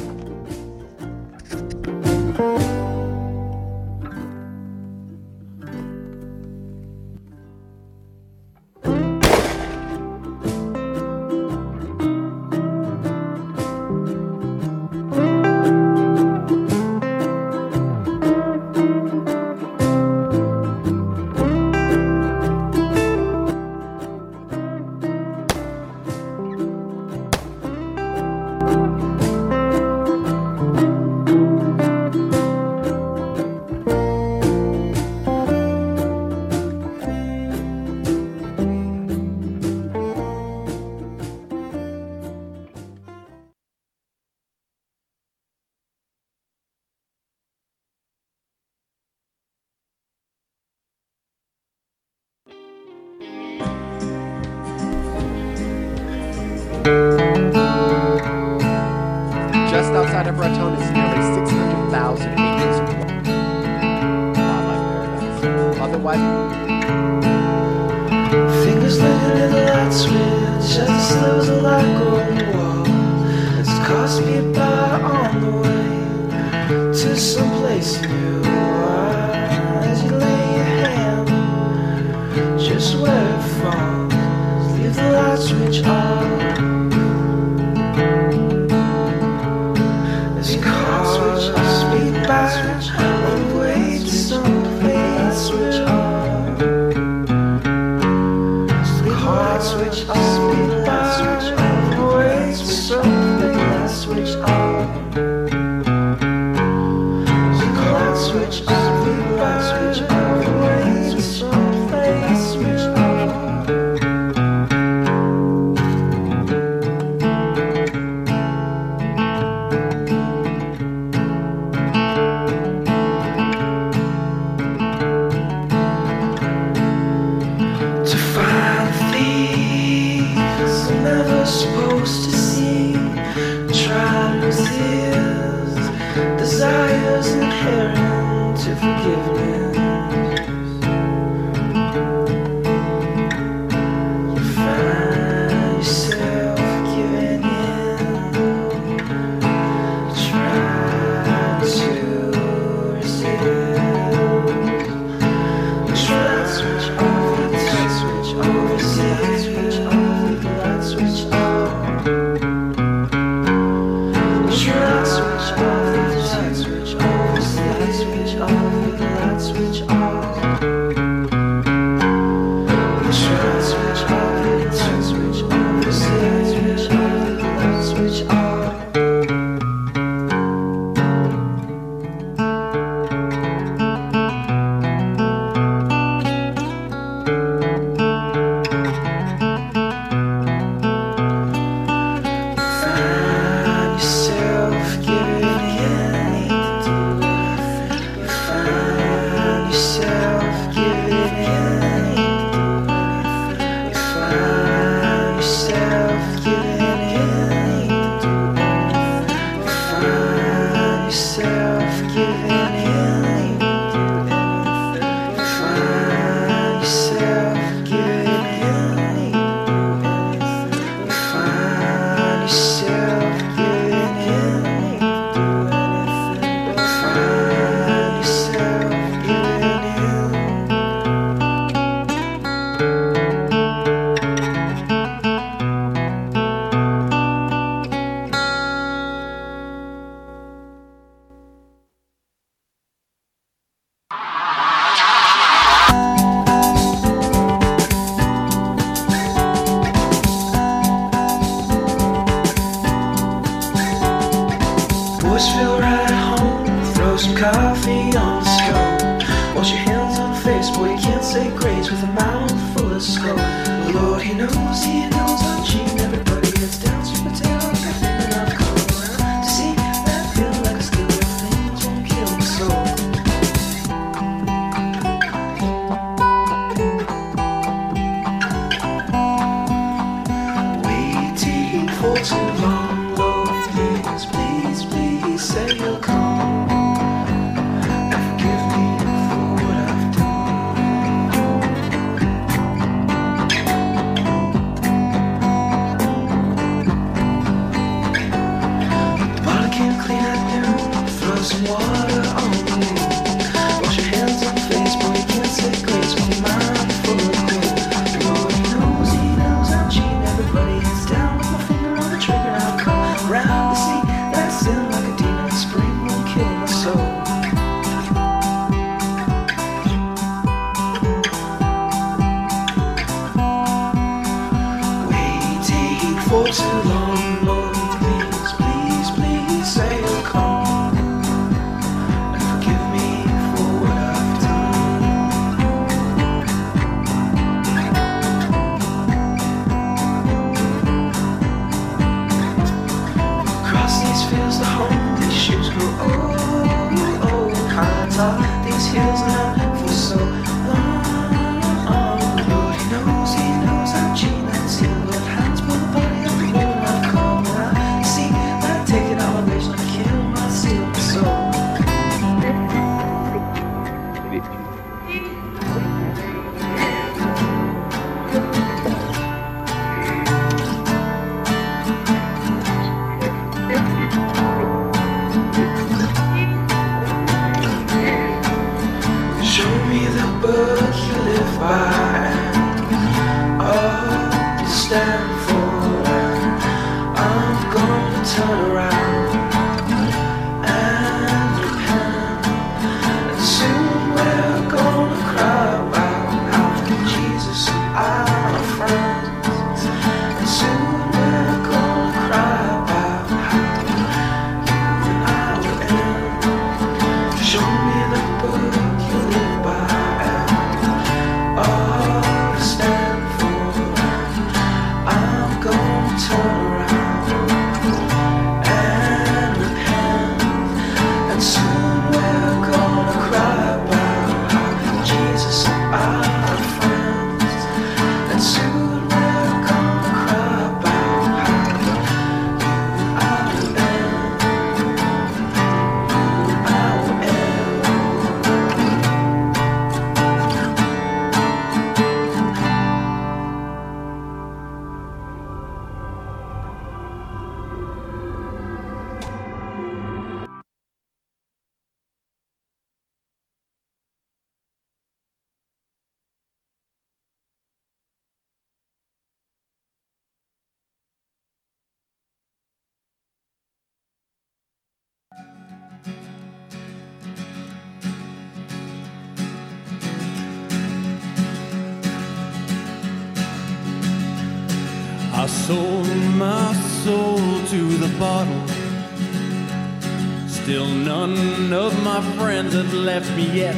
Friends have left me yet.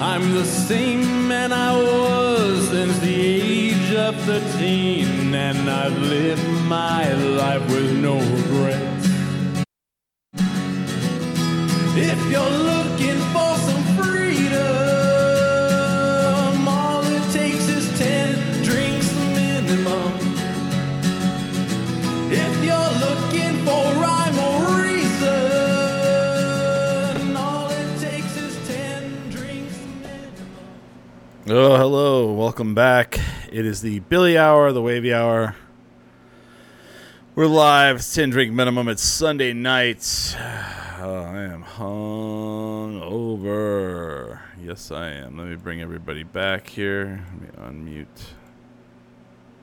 I'm the same man I was Oh, hello. Welcome back. It is the Billy Hour, the Wavy Hour. We're live. It's 10 drink minimum. It's Sunday night. Oh, I am hung over. Yes, I am. Let me bring everybody back here. Let me unmute.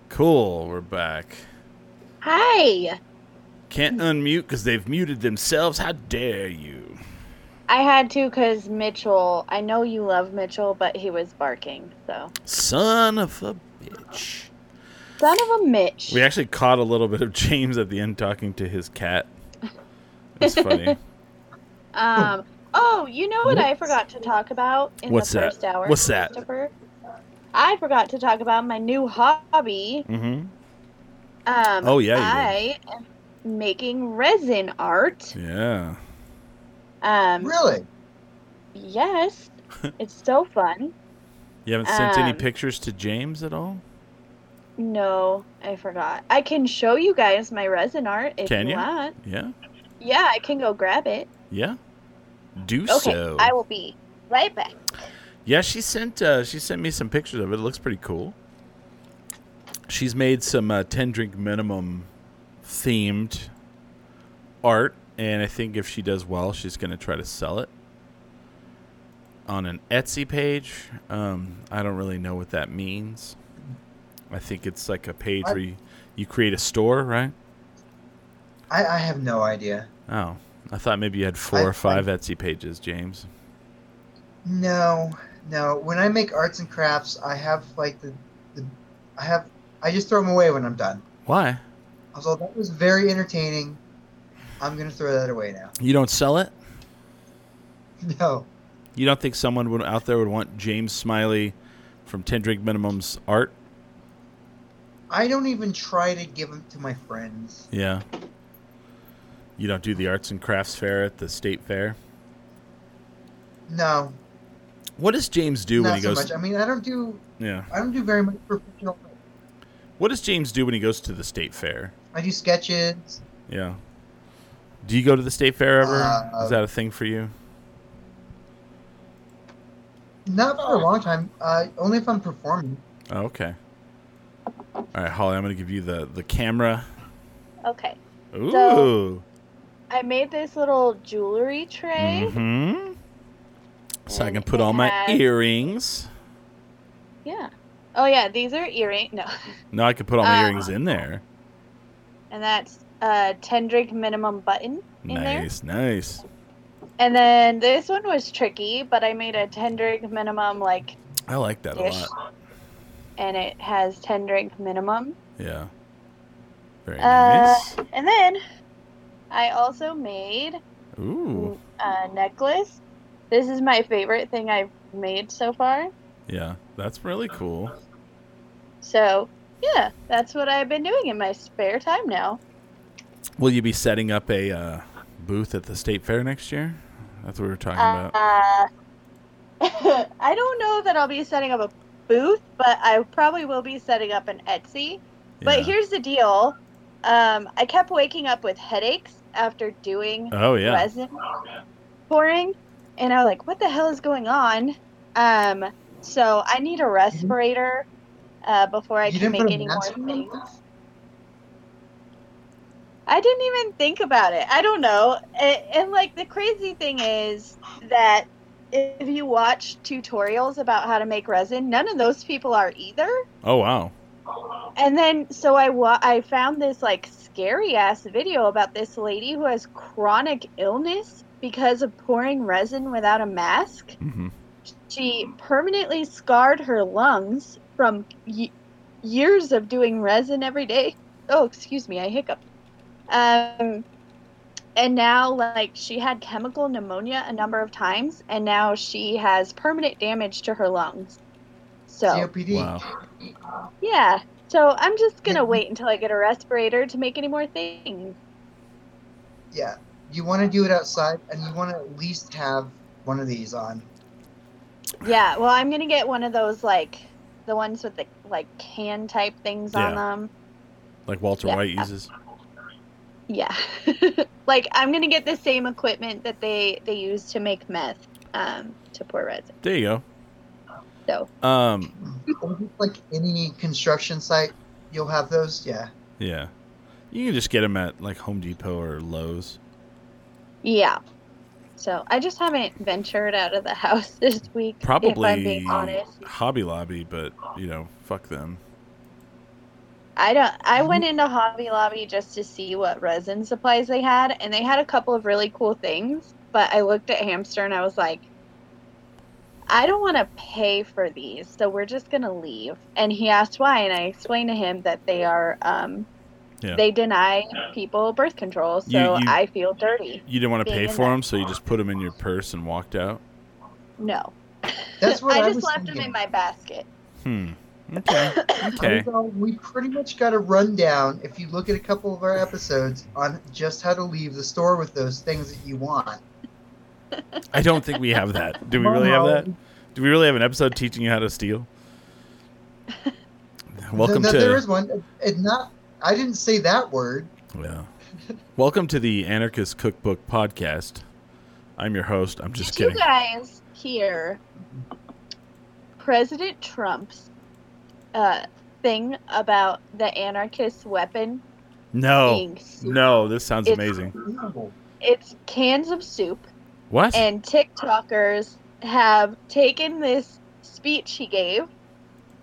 Cool. We're back. Hi. Can't unmute because they've muted themselves. How dare you? I had to because Mitchell. I know you love Mitchell, but he was barking. So Son of a bitch. son of a Mitch. We actually caught a little bit of James at the end talking to his cat. It's funny. Um. Oh, you know what I forgot to talk about in What's the that? first hour? What's that? Christopher? I forgot to talk about my new hobby. mm-hmm. Um, Oh, yeah, I am making resin art. Yeah. Um, Really? yes, it's so fun. You haven't sent any Um, pictures to James at all? No, I forgot. I can show you guys my resin art if Can you you? want. Yeah. Yeah, I can go grab it. Yeah. Do Okay, so. I will be right back. Yeah, she sent uh, she sent me some pictures of it. It looks pretty cool. She's made some uh, ten drink minimum themed art, and I think if she does well, she's gonna try to sell it on an Etsy page. Um, I don't really know what that means. I think it's like a page I- where you, you create a store, right? I, I have no idea. Oh, I thought maybe you had four I- or five Etsy pages, James. No, no. When I make arts and crafts, I have like the, the I have I just throw them away when I'm done. Why? Although that was very entertaining, I'm gonna throw that away now. You don't sell it? No, You don't think someone would, out there would want James Smiley from Ten Drink Minimum's art? I don't even try to give them to my friends. Yeah. You don't do the arts and crafts fair at the state fair? No, What does James do not when he so goes? much. I mean, I don't do yeah. I don't do very much professional. What does James do when he goes to the state fair? I do sketches. Yeah. Do you go to the state fair ever? Uh, Is that a thing for you? Not for a long time. Uh, only if I'm performing. Oh, okay. All right, Holly, I'm going to give you the the camera. Okay. Ooh. So- I made this little jewelry tray. Mm-hmm. So I can put all my has- earrings. Yeah. Oh yeah, these are earring. No, No, I could put all my Uh, earrings in there. and that's a ten drink minimum button in there. Nice, nice. And then this one was tricky, but I made a ten drink minimum like I like that a lot. and it has ten drink minimum. Yeah. Very Uh, nice. and then I also made Ooh. a necklace. This is my favorite thing I've made so far. Yeah, that's really cool. So yeah, that's what I've been doing in my spare time now. Will you be setting up a uh, booth at the state fair next year? That's what we were talking about. Uh, I don't know that I'll be setting up a booth, but I probably will be setting up an Etsy. But Yeah. here's the deal. Um, I kept waking up with headaches after doing Oh, yeah. resin pouring, and I was like, "What the hell is going on?" Um, so I need a respirator uh, before I You can make any more things. I didn't even think about it. I don't know. And, and like the crazy thing is that if you watch tutorials about how to make resin, none of those people are either. Oh wow. And then so I wa- I found this like scary ass video about this lady who has chronic illness because of pouring resin without a mask. hmm She permanently scarred her lungs from y- years of doing resin every day. Oh, excuse me, I hiccuped. Um, and now like she had chemical pneumonia a number of times, and now she has permanent damage to her lungs. So COPD. Wow. yeah, so I'm just gonna wait until I get a respirator to make any more things. Yeah. You want to do it outside, and you want to at least have one of these on. Yeah, well, I'm gonna get one of those like the ones with the like can type things on them. Like Walter Yeah. White uses. Yeah, like I'm gonna get the same equipment that they they use to make meth um, to pour resin. There you go. So. Um, Like any construction site, you'll have those. Yeah. yeah. You can just get them at like Home Depot or Lowe's. yeah, so I just haven't ventured out of the house this week. if Probably I'm being honest. Hobby Lobby, but you know, fuck them. I don't. I went into Hobby Lobby just to see what resin supplies they had, and they had a couple of really cool things. But I looked at Hamster and I was like, I don't want to pay for these, so we're just gonna leave. And he asked why, and I explained to him that they are, um, Yeah. they deny people birth control, so You- you- I feel dirty. You didn't want to pay for them, so you just put them in your purse and walked out. No, That's what I, I just was left them in my basket. Hmm. Okay. Okay. So we pretty much got a rundown, if you look at a couple of our episodes, on just how to leave the store with those things that you want. I don't think we have that. Do we really have that? Do we really have an episode teaching you how to steal? Welcome Th- to There is one. It not. I didn't say that word. Yeah. Welcome to the Anarchist Cookbook Podcast. I'm your host. I'm just Did kidding. you guys here. President Trump's uh, thing about the anarchist weapon? No. being? No, this sounds It's- amazing. It's cans of soup, What? and TikTokers have taken this speech he gave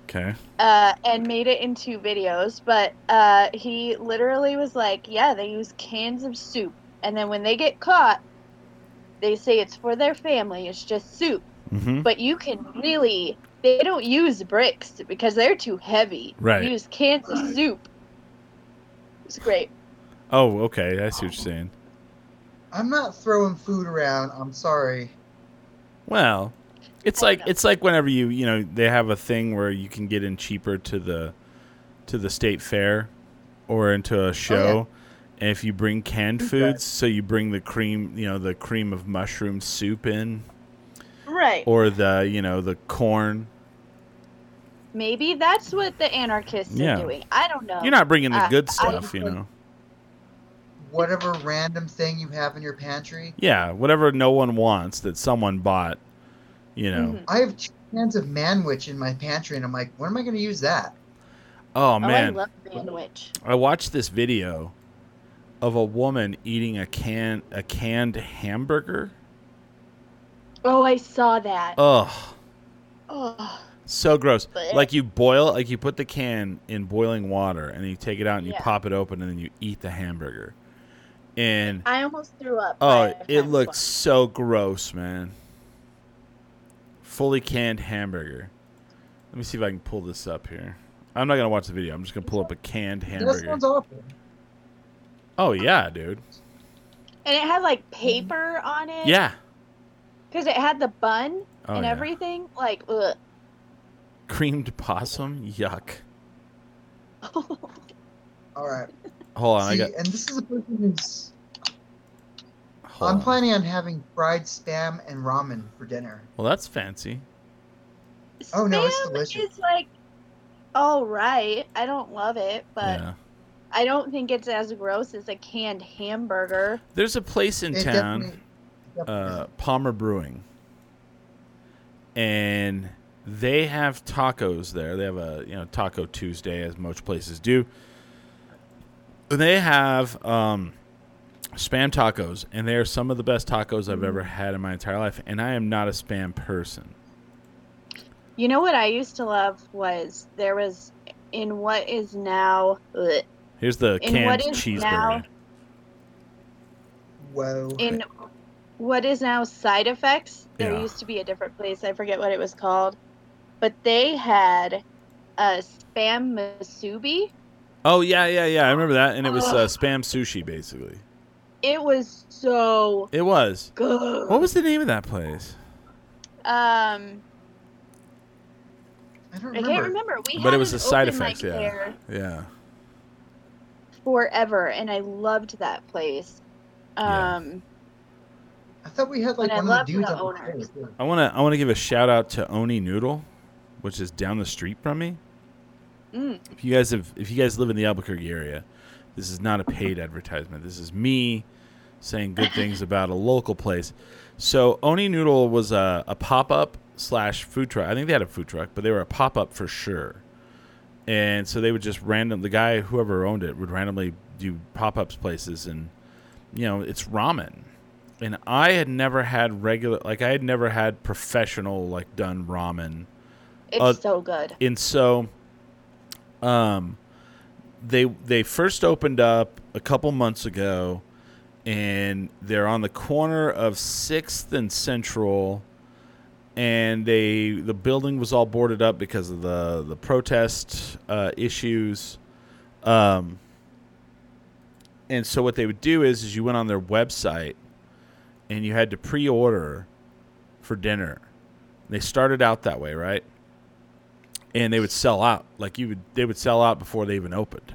Okay. uh, and made it into videos. But uh, he literally was like, "Yeah, they use cans of soup, and then when they get caught, they say it's for their family. It's just soup." Mhm. But you can really, they don't use bricks because they're too heavy. Right. You use cans of soup. It's great. Oh, okay. I see what you're saying. I'm not throwing food around. I'm sorry. Well, it's like it's like whenever you you know they have a thing where you can get in cheaper to the to the state fair or into a oh, show, and if you bring canned foods, so you bring the cream you know the cream of mushroom soup in, Right. or the you know the corn. Maybe that's what the anarchists Yeah. are doing. I don't know. You're not bringing the Uh, good I- stuff, you know. Whatever random thing you have in your pantry. Yeah, whatever no one wants that someone bought, you know. Mm-hmm. I have two cans of manwich in my pantry, and I'm like, when am I going to use that? Oh Oh, I love manwich. I watched this video of a woman eating a can a canned hamburger. Oh, I saw that. Ugh, Oh, so gross. Blech. Like you boil, like you put the can in boiling water, and then you take it out and you pop it open, and then you eat the hamburger. And I almost threw up. Oh, it times looks so gross, man. Fully canned hamburger. Let me see if I can pull this up here. I'm not gonna watch the video. I'm just gonna pull up a canned That hamburger. sounds awful. Oh yeah, dude. And it had like paper on it. Yeah. Because it had the bun Oh, and yeah. everything. Like, ugh. Creamed possum. Yuck. All right. Hold on, I got. and this is a person who's. Hold I'm on. planning on having fried spam and ramen for dinner. Well, that's fancy. Oh no, it's delicious. is like all right. I don't love it, but yeah. I don't think it's as gross as a canned hamburger. There's a place in It town, definitely- uh, Palmer Brewing, and they have tacos there. They have a you know Taco Tuesday, as most places do. They have um, spam tacos, and they are some of the best tacos I've ever had in my entire life. And I am not a spam person. You know what I used to love was there was in what is now ugh, Here's the In canned cheeseburger. now- Whoa. in what is now side effects. There Yeah. used to be a different place. I forget what it was called, but they had a spam musubi. Oh yeah, yeah, yeah. I remember that, and it was uh, spam sushi basically. It was so It was. good. What was the name of that place? Um, I don't I can't remember. We but had it was an the side open effects. Yeah, there yeah. forever, and I loved that place. Yeah. Um, I thought we had like And I one love of the dudes the on the owners. I wanna I wanna give a shout out to Oni Noodle, which is down the street from me. mm, If you guys have if you guys live in the Albuquerque area, this is not a paid advertisement. This is me saying good things about a local place. So Oni Noodle was a, a pop up slash food truck. I think they had a food truck, but they were a pop up for sure. And so they would just random the guy whoever owned it would randomly do pop ups places and you know, it's ramen. And I had never had regular like I had never had professional like done ramen it's Uh, so good. and so um they they first opened up a couple months ago and they're on the corner of 6th and Central and they the building was all boarded up because of the the protest uh, issues. Um and so what they would do is is you went on their website and you had to pre-order for dinner. They started out that way right and they would sell out. Like you would they would sell out before they even opened.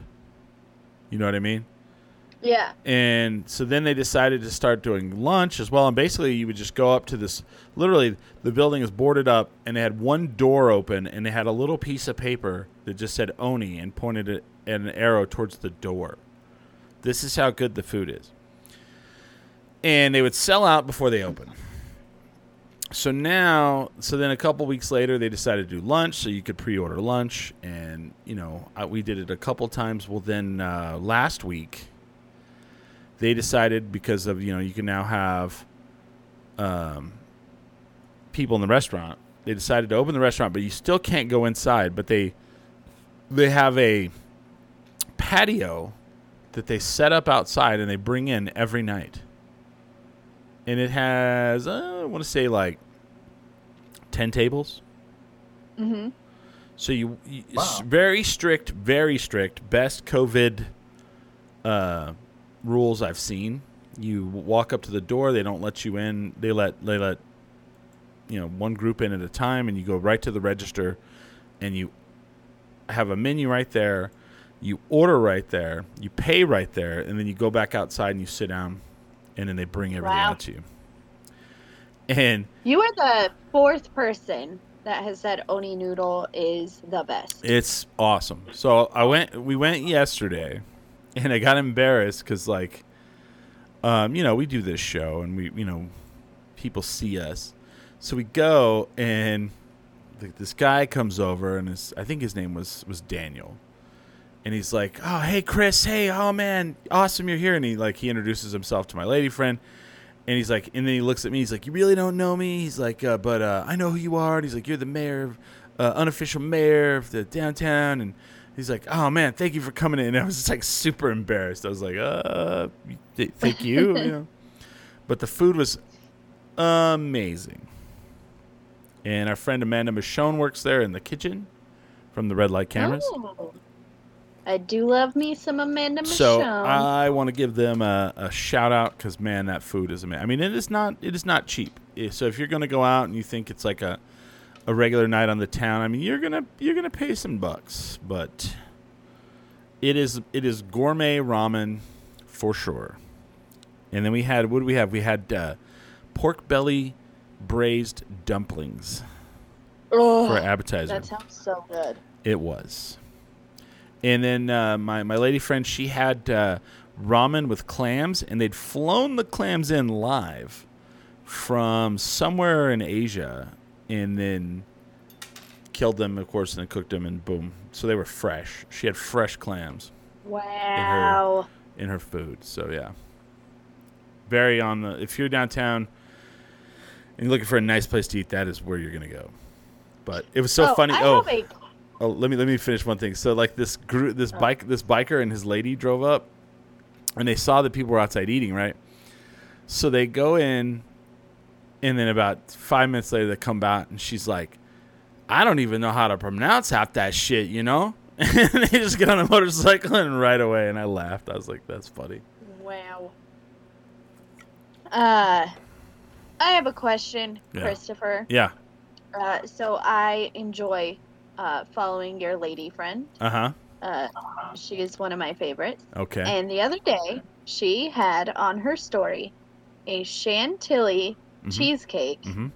You know what i mean? Yeah. and so then they decided to start doing lunch as well. And basically you would just go up to this literally the building is boarded up and they had one door open and they had a little piece of paper that just said oni and pointed it at an arrow towards the door. This is how good the food is. And they would sell out before they open so now so then a couple weeks later they decided to do lunch so you could pre-order lunch. And you know I, we did it a couple times. Well then uh, last week they decided because of you know you can now have um, people in the restaurant they decided to open the restaurant but you still can't go inside. But they they have a patio that they set up outside and they bring in every night and it has uh, I want to say like ten tables. Mm-hmm. So you, you it's very strict, very strict. Best COVID uh, rules I've seen. You walk up to the door, they don't let you in. They let they let you know one group in at a time, and you go right to the register, and you have a menu right there. You order right there, you pay right there, and then you go back outside and you sit down, and then they bring everything Wow. out to you. And You are the fourth person that has said Oni Noodle is the best. It's awesome. So I went. We went yesterday, and I got embarrassed because, like, um, you know, we do this show, and we, you know, people see us. So we go, and th- this guy comes over, and his, I think his name was was Daniel, and he's like, "Oh, hey, Chris. Hey, oh man, awesome, you're here." And he like he introduces himself to my lady friend. And he's like, and then he looks at me. He's like, "You really don't know me." He's like, uh, "But uh, I know who you are." And he's like, "You're the mayor, of, uh, unofficial mayor of the downtown." And he's like, "Oh man, thank you for coming in." And I was just like super embarrassed. I was like, "Uh, th- thank you." you know? But the food was amazing. And our friend Amanda Michonne works there in the kitchen from the red light cameras. Oh. I do love me some Amanda Michonne. So I want to give them a, a shout out because man, that food is amazing. I mean, it is not it is not cheap. So if you're gonna go out and you think it's like a a regular night on the town, I mean, you're gonna you're gonna pay some bucks, but it is it is gourmet ramen for sure. And then we had what do we have? We had uh, pork belly braised dumplings Oh, for appetizer. That sounds so good. It was. And then uh, my my lady friend, she had uh, ramen with clams, and they'd flown the clams in live from somewhere in Asia, and then killed them, of course, and then cooked them, and boom. So they were fresh. She had fresh clams Wow. in her food. So yeah, very on the. If you're downtown and you're looking for a nice place to eat, that is where you're gonna go. But it was so Oh, funny. I oh, oh, let me let me finish one thing. So like this group, this bike, this biker and his lady drove up, and they saw that people were outside eating, right? So they go in, and then about five minutes later, they come back, and she's like, I don't even know how to pronounce half that shit, you know? And they just get on a motorcycle and right away, and I laughed. I was like, that's funny. Wow. Uh, I have a question, Yeah. Christopher. Yeah. Uh, so I enjoy uh, following your lady friend. Uh huh. Uh, she is one of my favorites. Okay. And the other day, she had on her story a chantilly Mhm. cheesecake. Mm-hmm.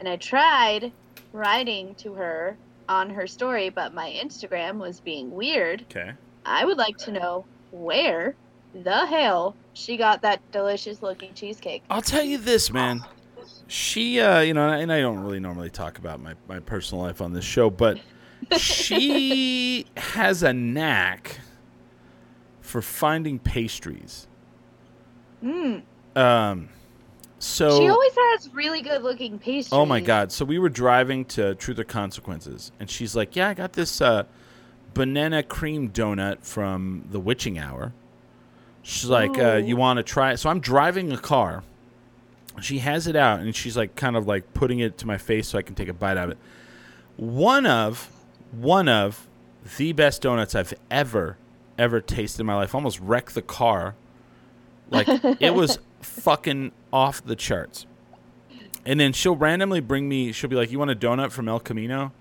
And I tried writing to her on her story, but my Instagram was being weird. Okay. I would like to know where the hell she got that delicious looking cheesecake. I'll tell you this, man. She, uh, you know, and I don't really normally talk about my, my personal life on this show, but she has a knack for finding pastries. Mm. Um, so she always has really good looking pastries. Oh my god! So we were driving to Truth or Consequences, and she's like, "Yeah, I got this uh, banana cream donut from the Witching Hour." She's like, uh, "You want to try it?" So I'm driving a car. She has it out, and she's like, kind of like putting it to my face so I can take a bite out of it. One of, one of the best donuts I've ever, ever tasted in my life. Almost wrecked the car. Like it was fucking off the charts. And then she'll randomly bring me. She'll be like, "You want a donut from El Camino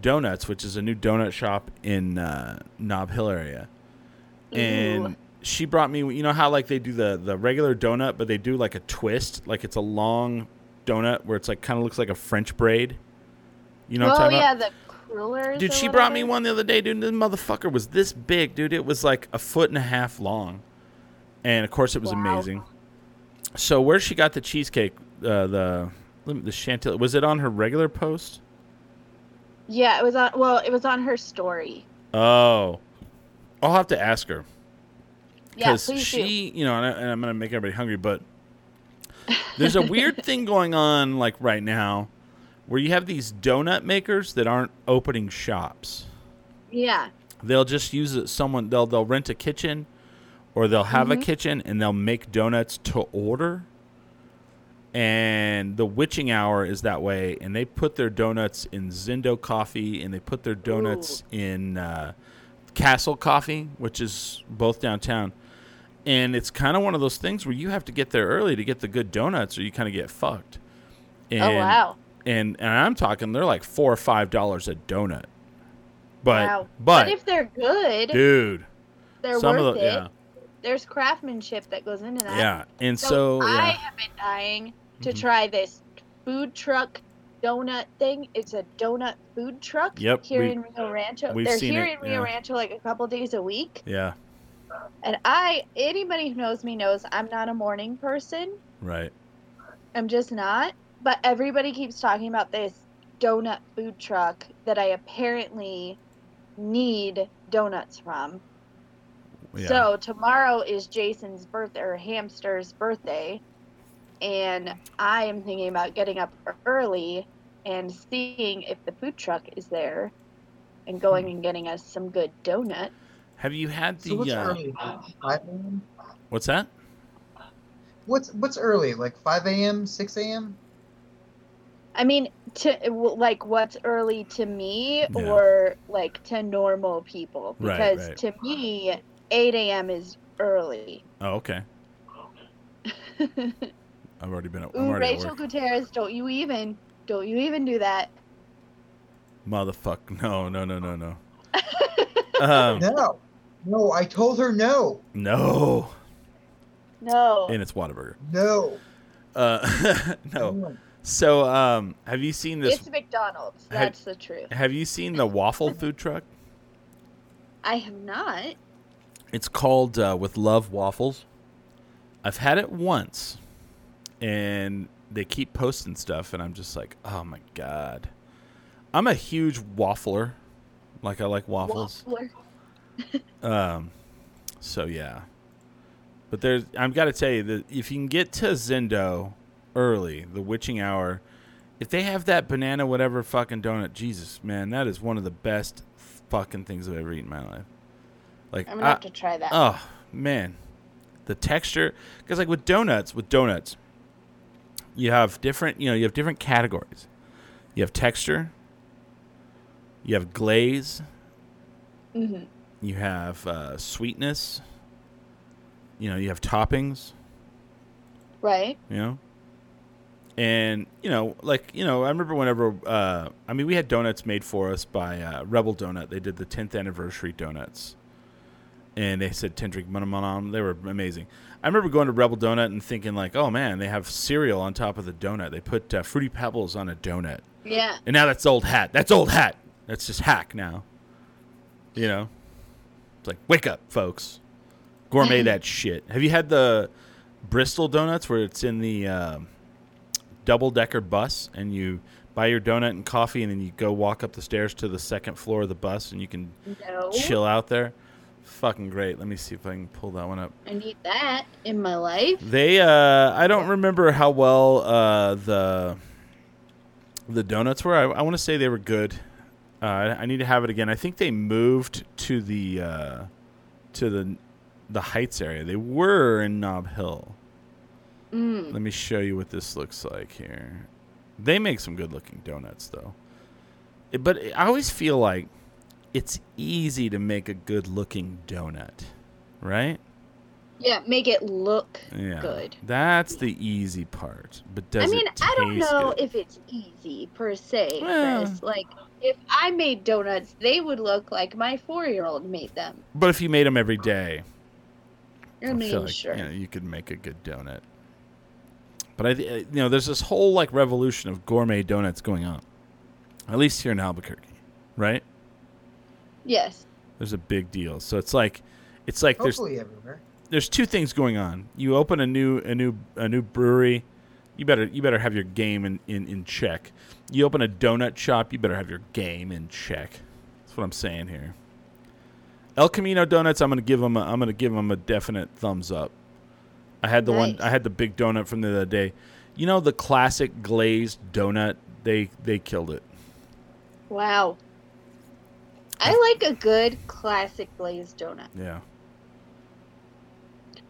Donuts, which is a new donut shop in uh, Nob Hill area." And. She brought me. You know how like they do the the regular donut, but they do like a twist, like it's a long donut where it's like kind of looks like a French braid. You know what oh I'm talking yeah, about? the crullers. Dude, she brought me one the other day, dude. This motherfucker was this big, dude. It was like a foot and a half long, and of course, it was Wow. amazing. So, where she got the cheesecake, uh, the the chantilly, was it on her regular post? Yeah, it was on. Well, it was on her story. Oh, I'll have to ask her because please she, you know, and, I, and I'm gonna make everybody hungry, but there's a weird thing going on like right now, where you have these donut makers that aren't opening shops. Yeah. they'll just use it someone they'll they'll rent a kitchen or they'll have a Mhm. kitchen and they'll make donuts to order and the witching hour is that way and they put their donuts in Zendo coffee and they put their donuts in uh, castle coffee which is both downtown and it's kind of one of those things where you have to get there early to get the good donuts or you kind of get fucked and, Oh, wow. and and i'm talking they're like four or five dollars a donut but wow. but if they're good, dude they're some of worth the- it. yeah. There's craftsmanship that goes into that. Yeah, and so, I yeah. have been dying to Mhm. try this food truck donut thing. It's a donut food truck Yep, here we- in Rio Rancho. we've They're here it, in Rio yeah. Rancho like a couple days a week. yeah And I, anybody who knows me knows I'm not a morning person. right I'm just not. But everybody keeps talking about this donut food truck that I apparently need donuts from. Yeah. So tomorrow is Jason's birthday or Hamster's birthday, and I am thinking about getting up early and seeing if the food truck is there, and going hmm. and getting us some good donut. Have you had the So what's uh, early? 5 a.m.? what's that What's what's early? Like 5 a.m., 6 a.m. I mean, to like what's early to me Yeah. or like to normal people because right. to me 8 a.m. is early. oh okay i've already been at, I'm Ooh, already at Rachel work. Gutierrez, don't you even, don't you even do that. motherfuck no no no no no um, no, no. I told her no. no No. and it's Whataburger. No. Uh, no. So, um, have you seen this? It's McDonald's. Have- That's the truth. Have you seen the waffle food truck? I have not. It's called uh, With Love Waffles. I've had it once, and they keep posting stuff, and I'm just like, oh my god. I'm a huge waffler. Like I like waffles. Waffler. Um, so yeah. But there's, I've got to tell you that if you can get to Zendo early, the witching hour, if they have that banana whatever fucking donut, Jesus man, that is one of the best fucking things I've ever eaten in my life. Like I'm gonna have to try that. Oh man, the texture, because like with donuts, with donuts, you have different, you know, you have different categories. You have texture, You have glaze. hmm You have uh, sweetness. You know, you have toppings. Right. You know, and you know, like you know, I remember whenever. Uh, I mean, we had donuts made for us by uh, Rebel Donut. They did the 10th anniversary donuts, and they said Tendrick them. They were amazing. I remember going to Rebel Donut and thinking like, oh man, they have cereal on top of the donut. They put uh, fruity pebbles on a donut. Yeah. And now that's old hat. That's old hat. That's just hack now. You know? It's like, wake up, folks. Gourmet that shit. Have you had the Bristol donuts where it's in the um double decker bus and you buy your donut and coffee and then you go walk up the stairs to the second floor of the bus and you can No. chill out there? Fucking great. Let me see if I can pull that one up. I need that in my life. They uh I don't remember how well uh the the donuts were. I, I want to say they were good. Uh, I, need to have it again. I think they moved to the uh to the the Heights area. They were in Nob Hill. Mm. Let me show you what this looks like here. They make some good looking donuts though. It- but I always feel like it's easy to make a good looking donut, right? Yeah, make it look Yeah. good. That's the easy part. But does I mean, I don't know good? if it's easy per se, Well. Chris. Like, if I made donuts, they would look like my four-year-old made them. But if you made them every day, I I mean, feel like sure. you, know, you could make a good donut. But I, uh, you know, there's this whole like revolution of gourmet donuts going on, at least here in Albuquerque, right? Yes. There's a big deal. So it's like, it's like there's everywhere. there's two things going on. You open a new a new a new brewery, you better you better have your game in, in, in check. You open a donut shop, you better have your game in check. That's what I'm saying here. El Camino Donuts, I'm gonna give them a, I'm gonna give them a definite thumbs up. I had the one I had the big donut from the other day. You know the classic glazed donut. They they killed it. Wow. I like a good classic glazed donut. Yeah.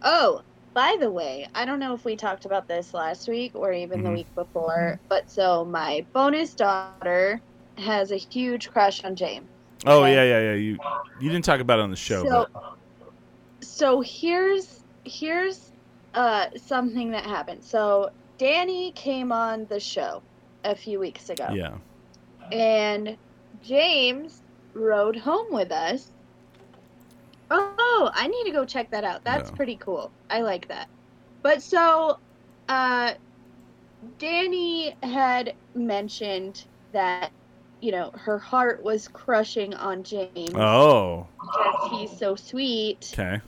Oh, by the way, I don't know if we talked about this last week or even the Mhm. week before, but so my bonus daughter has a huge crush on James. Oh Okay. yeah yeah yeah. You you didn't talk about it on the show, So, but so here's here's uh something that happened. So Danny came on the show a few weeks ago. yeah. And James rode home with us. Oh, I need to go check that out. That's pretty cool. I like that. But so uh Danny had mentioned that you know, her heart was crushing on James Oh. because he's so sweet. Okay.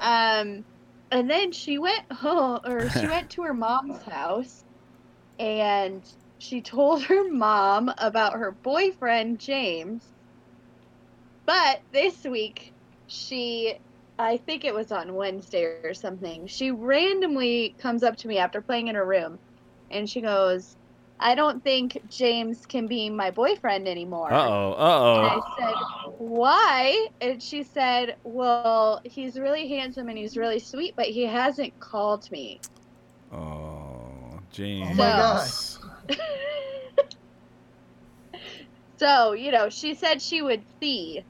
Um, and then she went home, or she went to her mom's house, and she told her mom about her boyfriend James. But this week, she, I think it was on Wednesday or something, she randomly comes up to me after playing in her room, and she goes, "I don't think James can be my boyfriend anymore." Uh oh. And Uh I said, Why? And she said, Well, he's really handsome and he's really sweet, but he hasn't called me. oh. Oh, James. Oh my gosh. So, you know, she said she would see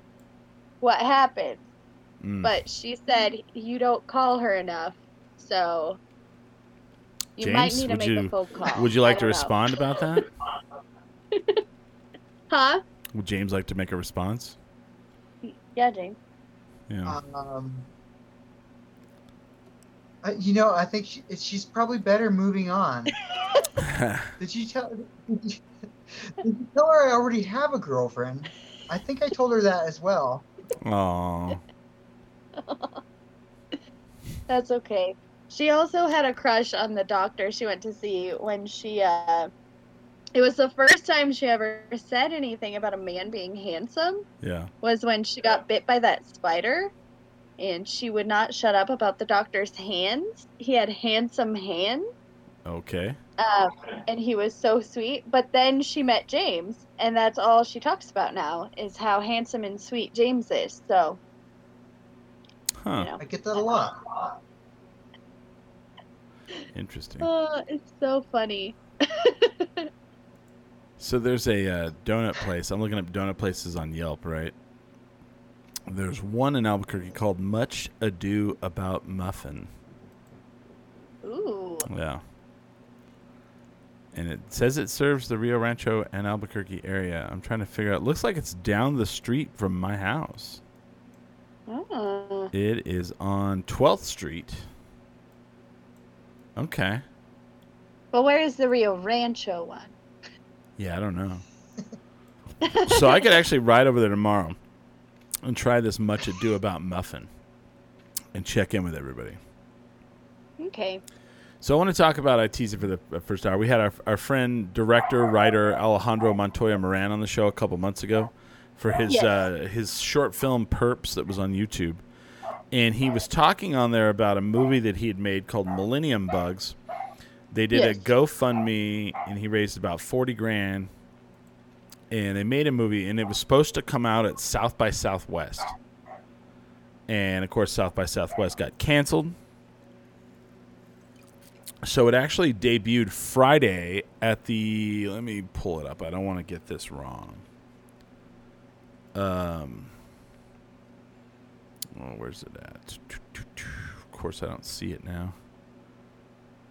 what happened, Mm. but she said you don't call her enough. So, you might need to make you a phone call. would you like to know. respond about that? Huh? Would James like to make a response? Yeah, James. Yeah. Um, you know, I think she, she's probably better moving on. did you tell? Did you, did you tell her I already have a girlfriend? I think I told her that as well. Oh. That's okay. She also had a crush on the doctor she went to see when she uh it was the first time she ever said anything about a man being handsome Yeah. was when she got bit by that spider and she would not shut up about the doctor's hands. He had handsome hands. Okay. Um, and he was so sweet. But then she met James, and that's all she talks about now is how handsome and sweet James is. So, Huh. you know. I get that a lot. Interesting. Oh, it's so funny. So there's a uh, donut place. I'm looking up donut places on Yelp, right? There's one in Albuquerque called Much Ado About Muffin. Ooh. Yeah. And it says it serves the Rio Rancho and Albuquerque area. I'm trying to figure out. Looks like it's down the street from my house. Oh. It is on 12th Street. Okay. But where is the Rio Rancho one? Yeah, I don't know. so I could actually ride over there tomorrow and try this much ado about muffin and check in with everybody. Okay. So I want to talk about. I teased it for the first hour. We had our our friend, director, writer Alejandro Montoya Marín on the show a couple months ago for his Yes. uh, his short film Perps that was on YouTube, and he was talking on there about a movie that he had made called Millennium Bugs. They did Yes. a GoFundMe, and he raised about forty grand, and they made a movie, and it was supposed to come out at South by Southwest, and of course South by Southwest got canceled. So it actually debuted Friday at the. Let me pull it up. I don't want to get this wrong. Um. Oh, where's it at? Of course, I don't see it now.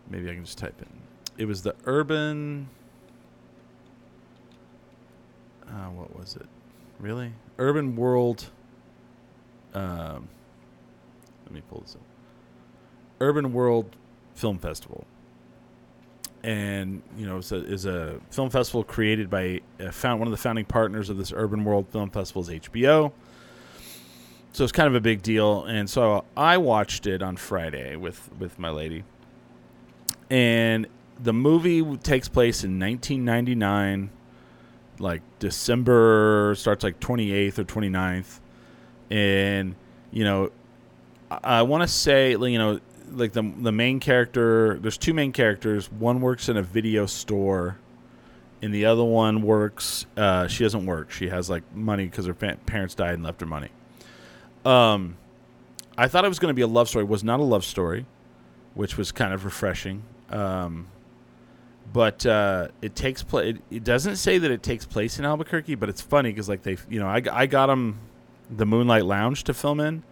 Maybe I can just type in. It was the Urban. Uh, what was it? Really? Urban World. Um, let me pull this up. Urban World Film Festival. And you know, it's a, is a film festival created by found one of the founding partners of this Urban World Film Festival is HBO. So it's kind of a big deal, and so I watched it on Friday with with my lady, and the movie takes place in 1999, like December starts like 28th or 29th, and you know, I, I want to say you know like the the main character. There's two main characters. One works in a video store, and the other one works. Uh, she doesn't work. She has like money because her fa- parents died and left her money. Um, I thought it was going to be a love story. It was not a love story, which was kind of refreshing. Um, but uh, it takes place. It, it doesn't say that it takes place in Albuquerque, but it's funny because like they, you know, I, I got them the Moonlight Lounge to film in,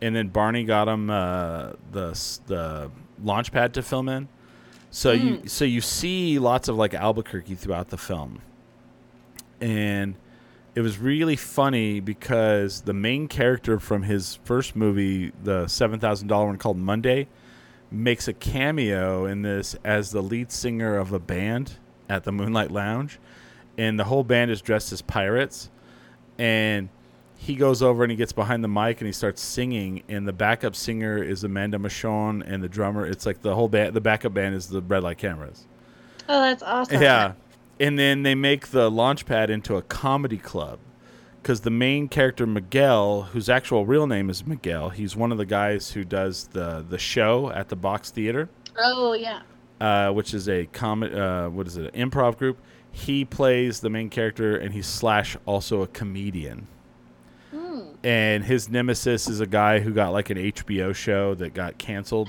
and then Barney got him uh, the the launch pad to film in. So you so you see lots of like Albuquerque throughout the film, and it was really funny because the main character from his first movie, the seven thousand dollar one called Monday, makes a cameo in this as the lead singer of a band at the Moonlight Lounge, and the whole band is dressed as pirates, and he goes over and he gets behind the mic and he starts singing, and the backup singer is Amanda Michonne, and the drummer. It's like the whole band. The backup band is the Red Light Cameras. Oh, that's awesome. Yeah. And then they make the launch pad into a comedy club because the main character Miguel, whose actual real name is Miguel, he's one of the guys who does the the show at the Box Theater, Oh yeah. uh, which is a comet. Uh, what is it? An improv group. He plays the main character, and he's slash also a comedian. And his nemesis is a guy who got like an HBO show that got canceled.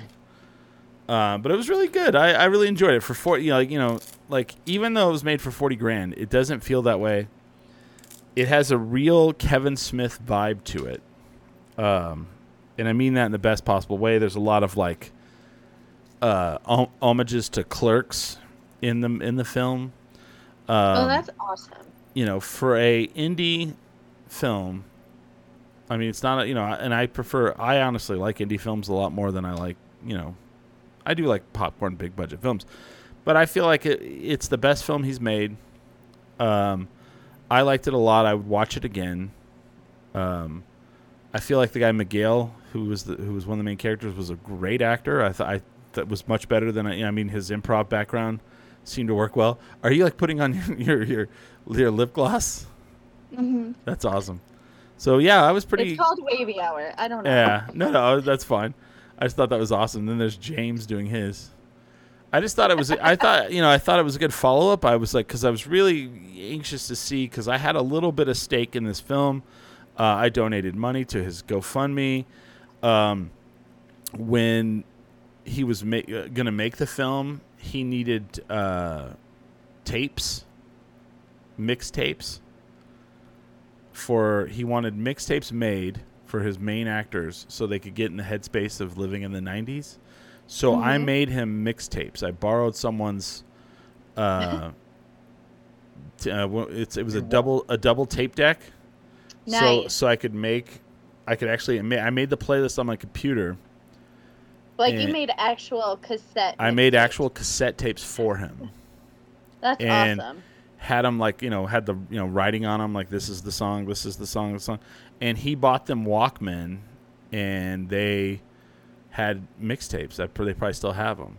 Uh, but it was really good. I, I really enjoyed it for forty. You know, like, you know, like even though it was made for forty grand, it doesn't feel that way. It has a real Kevin Smith vibe to it, um, and I mean that in the best possible way. There's a lot of like uh, hom- homages to Clerks in the in the film. Um, oh, that's awesome. you know, for a indie film, I mean, it's not a, you know, and I prefer, I honestly like indie films a lot more than I like, you know, I do like popcorn big budget films, but I feel like it, it's the best film he's made. Um, I liked it a lot. I would watch it again. Um, I feel like the guy Miguel, who was the, who was one of the main characters, was a great actor. I thought I that was much better than I. I mean, his improv background seemed to work well. Are you like putting on your your your lip gloss? Mm-hmm. That's awesome. So yeah, I was pretty. It's called Wavy Hour. I don't know. Yeah, no, no, that's fine. I just thought that was awesome. Then there's James doing his. I just thought it was. I thought you know I thought it was a good follow up. I was like because I was really anxious to see because I had a little bit of stake in this film. Uh, I donated money to his GoFundMe. Um, when he was ma- uh, gonna make the film, he needed uh, tapes mixtapes for he wanted mixtapes made for his main actors so they could get in the headspace of living in the 90s. So I Mhm. made him mixtapes. I borrowed someone's uh, t- uh it's it was a double a double tape deck. So Nice. so I could make I could actually I made the playlist on my computer. Like you made actual cassette. I made actual cassette tapes for him. That's and awesome. Had them like you know had the you know writing on them like this is the song this is the song this song. And he bought them walkman and they had mixtapes that they probably still have them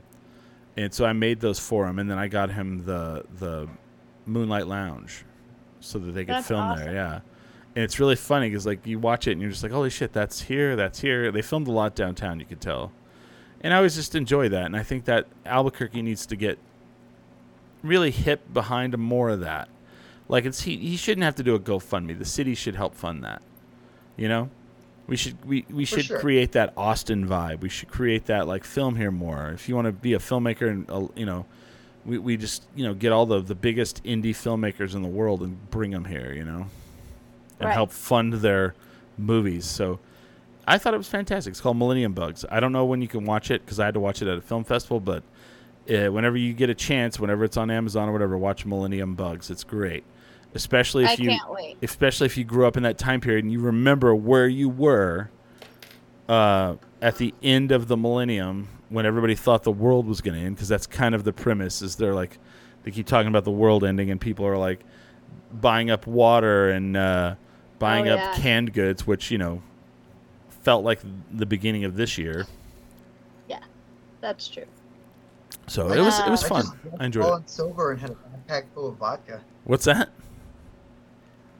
and so i made those for him and then i got him the the moonlight lounge so that they could That's film awesome. there yeah. And it's really funny because like you watch it and you're just like holy shit that's here that's here. They filmed a lot downtown you could tell. And i always just enjoy that and i think that albuquerque needs to get really hip behind more of that. Like it's he he shouldn't have to do a GoFundMe. The city should help fund that. You know? We should we, we For should sure. create that Austin vibe. We should create that like film here more. If you want to be a filmmaker and uh, you know, we, we just you know get all the the biggest indie filmmakers in the world and bring them here. You know, and Right. help fund their movies. So. I thought it was fantastic. It's called Millennium Bugs. I don't know when you can watch it because I had to watch it at a film festival, but uh, whenever you get a chance, whenever it's on Amazon or whatever, watch Millennium Bugs. It's great, especially if I you, can't wait. especially if you grew up in that time period and you remember where you were uh, at the end of the millennium when everybody thought the world was going to end. Because that's kind of the premise. Is they're like they keep talking about the world ending, and people are like buying up water and uh, buying Oh, up yeah. canned goods, which you know felt like the beginning of this year. Yeah, that's true. So it was it was I fun. just I enjoyed all it. in silver and had a backpack full of vodka. What's that?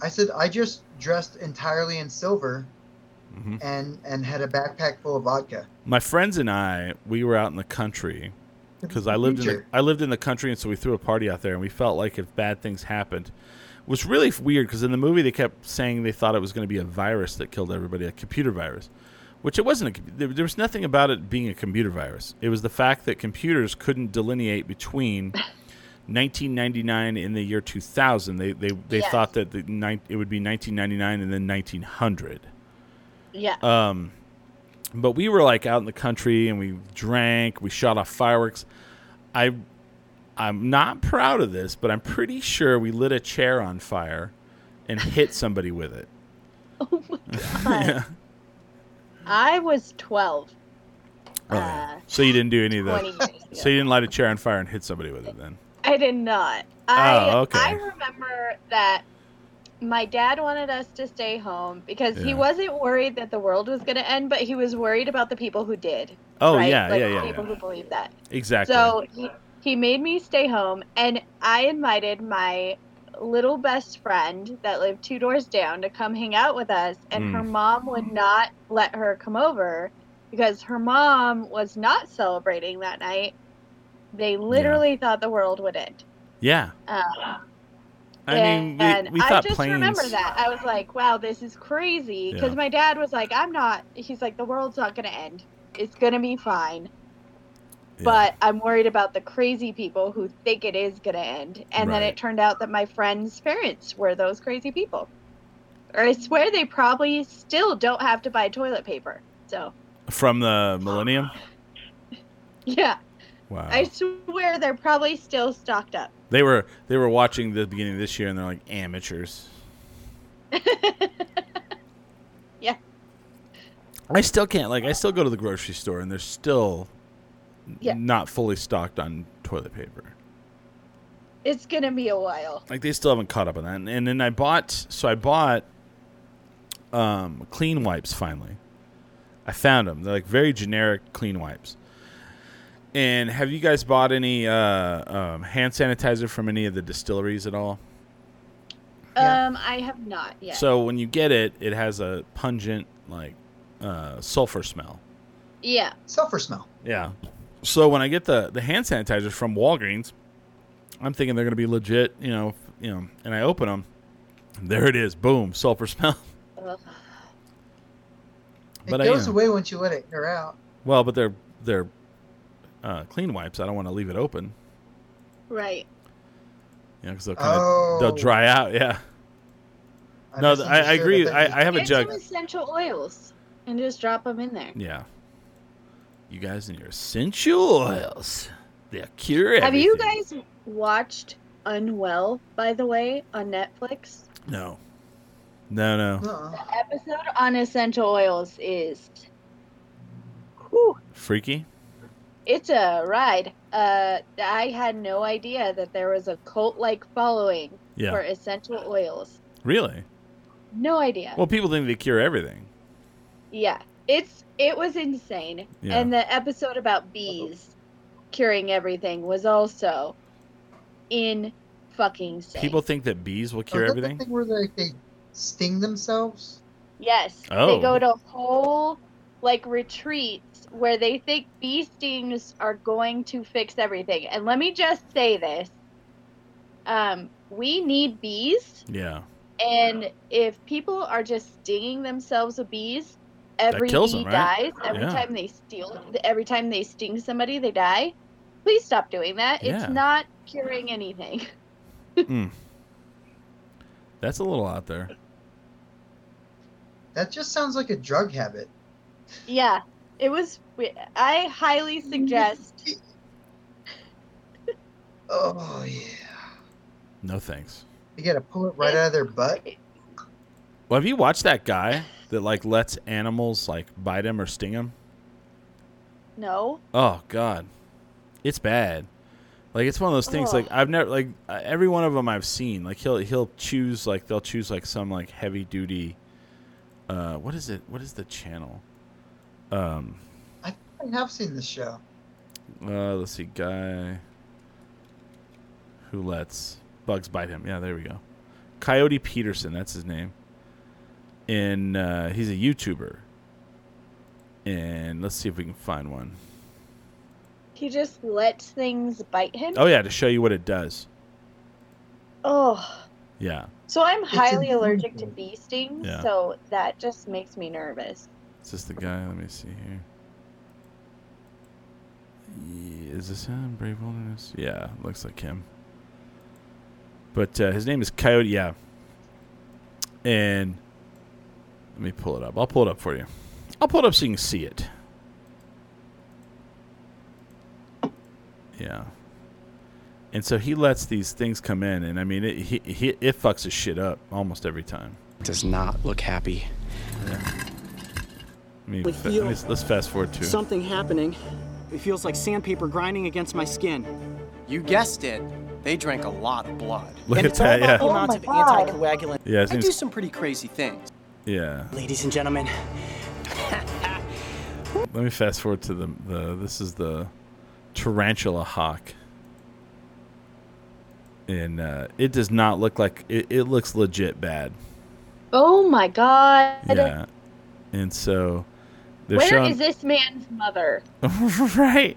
I said I just dressed entirely in silver Mhm. and and had a backpack full of vodka. My friends and I, we were out in the country because I lived in the, I lived in the country, and so we threw a party out there, and we felt like if bad things happened, it was really weird because in the movie they kept saying they thought it was going to be a virus that killed everybody, a computer virus, which it wasn't. A, there, there was nothing about it being a computer virus. It was the fact that computers couldn't delineate between 1999 and the year 2000. They they they Yes. thought that the nine, it would be 1999 and then 1900. Yeah. Um, but we were like out in the country and we drank, we shot off fireworks. I, I'm not proud of this, but I'm pretty sure we lit a chair on fire and hit somebody with it. Oh my god. yeah. I was 12. Oh, Uh. So you didn't do any of that. So you didn't light a chair on fire and hit somebody with it then. I did not. I Oh, okay. I remember that my dad wanted us to stay home because he wasn't worried that the world was going to end, but he was worried about the people who did. Oh, right? yeah, like yeah, yeah, People yeah. who believe that. Exactly. So he, he made me stay home, and I invited my little best friend that lived two doors down to come hang out with us, and Mm. her mom would not let her come over because her mom was not celebrating that night. They literally thought the world would end. yeah. Um, I mean, we, and we I just planes. remember that. I was like, wow, this is crazy. Because Yeah. my dad was like, I'm not, he's like, the world's not going to end. It's going to be fine. Yeah. But I'm worried about the crazy people who think it is going to end. And then it turned out that my friend's parents were those crazy people. Or I swear they probably still don't have to buy toilet paper. So, From the Millennium? yeah. Wow. I swear they're probably still stocked up. They were they were watching the beginning of this year and they're like amateurs. Yeah. I still can't like I still go to the grocery store and they're still Yeah. not fully stocked on toilet paper. It's going to be a while. Like they still haven't caught up on that. And, and then I bought so I bought um, clean wipes finally. I found them. They're like very generic clean wipes. And have you guys bought any uh, um, hand sanitizer from any of the distilleries at all? Um, I have not yet. So when you get it, it has a pungent like uh, sulfur smell. yeah. Sulfur smell. Yeah. So when I get the the hand sanitizers from Walgreens, I'm thinking they're going to be legit, you know, you know, and I open them, there it is, boom, sulfur smell. Ugh. It But I, you goes know, away once you let it air out. well, but they're they're uh, clean wipes. I don't want to leave it open. Right. You know, because they'll kind of they'll Oh. dry out. Yeah. I no, I, I agree. I, I have a Get jug. some essential oils and just drop them in there. Yeah. You guys and your essential oils. They'll cure everything. Have you guys watched Unwell, by the way, on Netflix? No. No, no. Uh-uh. The episode on essential oils is. Whew, Freaky? it's a ride. Uh, I had no idea that there was a cult like following Yeah. for essential oils. Really? No idea. Well, people think they cure everything. Yeah, it's it was insane. Yeah. And the episode about bees curing everything was also in fucking insane. People think that bees will cure Oh, is that the everything. thing where they, they sting themselves? Yes. Oh. They go to whole like retreats where they think bee stings are going to fix everything. And let me just say this. Um, we need bees, Yeah. and if people are just stinging themselves with bees, every kills bee them, right? dies. Every Yeah. time they steal, every time they sting somebody, they die. Please stop doing that. Yeah. It's not curing anything. Mm. That's a little out there. That just sounds like a drug habit. Yeah, it was. I highly suggest. Oh yeah. No thanks. You gotta pull it right out of their butt. Well, have you watched that guy that like lets animals like bite him or sting him? No. Oh God, it's bad. Like it's one of those things. Like I've never like uh, every one of them I've seen. Like he'll he'll choose like they'll choose like some like heavy duty. Uh, what is it? What is the channel? Um, I think I have seen this show. uh, let's see, guy who lets bugs bite him. Yeah, there we go. Coyote Peterson, that's his name. And uh, he's a YouTuber. And let's see if we can find one. He just lets things bite him. Oh yeah, to show you what it does. Oh. Yeah. So I'm highly allergic to bee stings, Yeah. so that just makes me nervous. Is this the guy? Let me see here. Yeah, is this him? Brave Wilderness? Yeah, looks like him. But uh, his name is Coyote. Yeah. And let me pull it up. I'll pull it up for you. I'll pull it up so you can see it. Yeah. And so he lets these things come in, and I mean, it he, he, it fucks his shit up almost every time. Does not look happy. Let me, let me, let's fast forward to. Something happening. It feels like sandpaper grinding against my skin. You guessed it. They drank a lot of blood. Look and at it's all that, about yeah. the Oh amounts my of God. anticoagulant. Yeah, his I do some pretty crazy things. Yeah. Ladies and gentlemen, Let me fast forward to the the. This is the tarantula hawk, and uh, it does not look like it. It looks legit bad. Oh my god. Yeah, and so they're Where is this man's mother? right.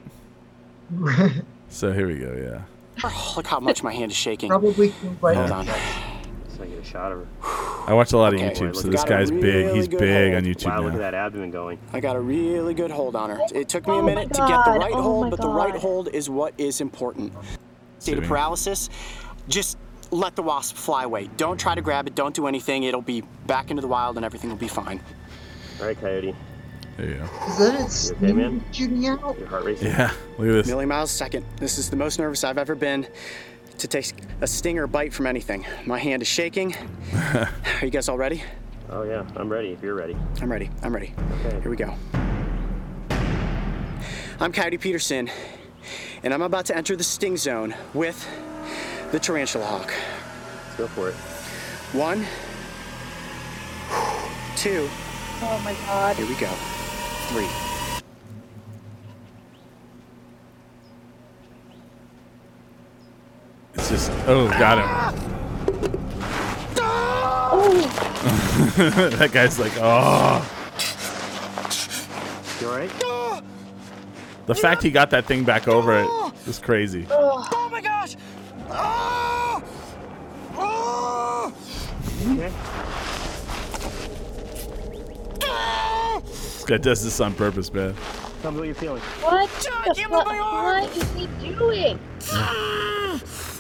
So here we go. Yeah. oh, look how much my hand is shaking. Probably Hold Yeah. on. So I get a shot of her. I watch a lot of Okay, YouTube, so this got a guy's big. He's big hold. on YouTube Wow, look at now. that abdomen going. I got a really good hold on her. It took me Oh a minute to get the right Oh hold, but the right hold is what is important. State of paralysis. Just let the wasp fly away. Don't try to grab it. Don't do anything. It'll be back into the wild and everything will be fine. All right, Coyote. There you go. Is that it You okay, man? shooting out? Your heart racing? Yeah. Look at this. Million miles a second. This is the most nervous I've ever been to take a sting or bite from anything. My hand is shaking. Are you guys all ready? Oh yeah, I'm ready. If you're ready. I'm ready. I'm ready. Okay. Here we go. I'm Coyote Peterson, and I'm about to enter the sting zone with the tarantula hawk. Let's go for it. One, two, Oh my god. here we go. Three. It's just. Oh, got him. that guy's like, oh. You all right? The fact he got that thing back over it is crazy. Oh my gosh! Oh! Oh! Okay. This guy does this on purpose, man. Tell me what you're feeling. What John, the give me my fuck? arm. What is he doing?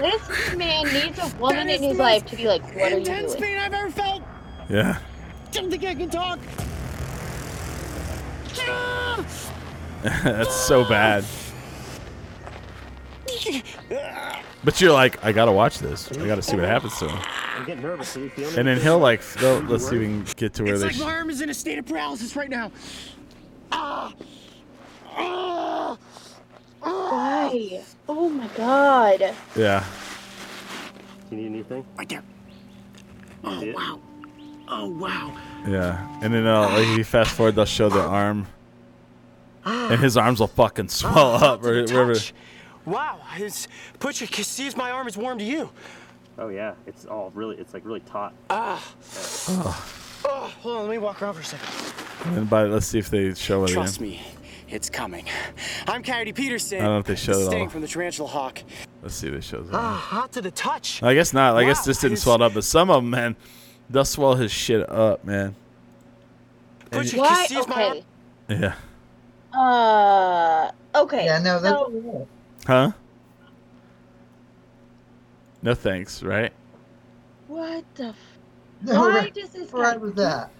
This man needs a woman in his life to be like, what are you Intense doing? pain I've ever felt. Yeah. Don't think I can talk. That's so bad. But you're like, I gotta watch this. I gotta see what happens to him. I'm getting nervous. Are you feeling And then he'll like, they'll- let's see if we can get to where It's they. like sh- my arm is in a state of paralysis right now. Ah. Ah. Why? Oh my god. yeah. You need anything? Right there. Oh wow. Oh wow. Yeah, and then uh, like if you fast forward, they'll show the arm, and his arms will fucking swell up or wherever. Wow. It's, put your see if my arm is warm to you. Oh yeah, it's all really. It's like really taut. Ah. Oh. Oh, hold on. Let me walk around for a second. And by let's see if they show it Trust again. me, it's coming. I'm Coyote Peterson. I don't know if they showed it staying all. from the Tarantula Hawk. Let's see if they show it. Ah, hot to the touch. I guess not. I guess Wow, this didn't his- swell up, but some of them, man, they'll swell his shit up, man. Put And- your Why? see my Okay. yeah. Uh. Okay. Yeah, no, that's so, Huh? No thanks, right? what the? F- No, Why right, does this right guy? with that.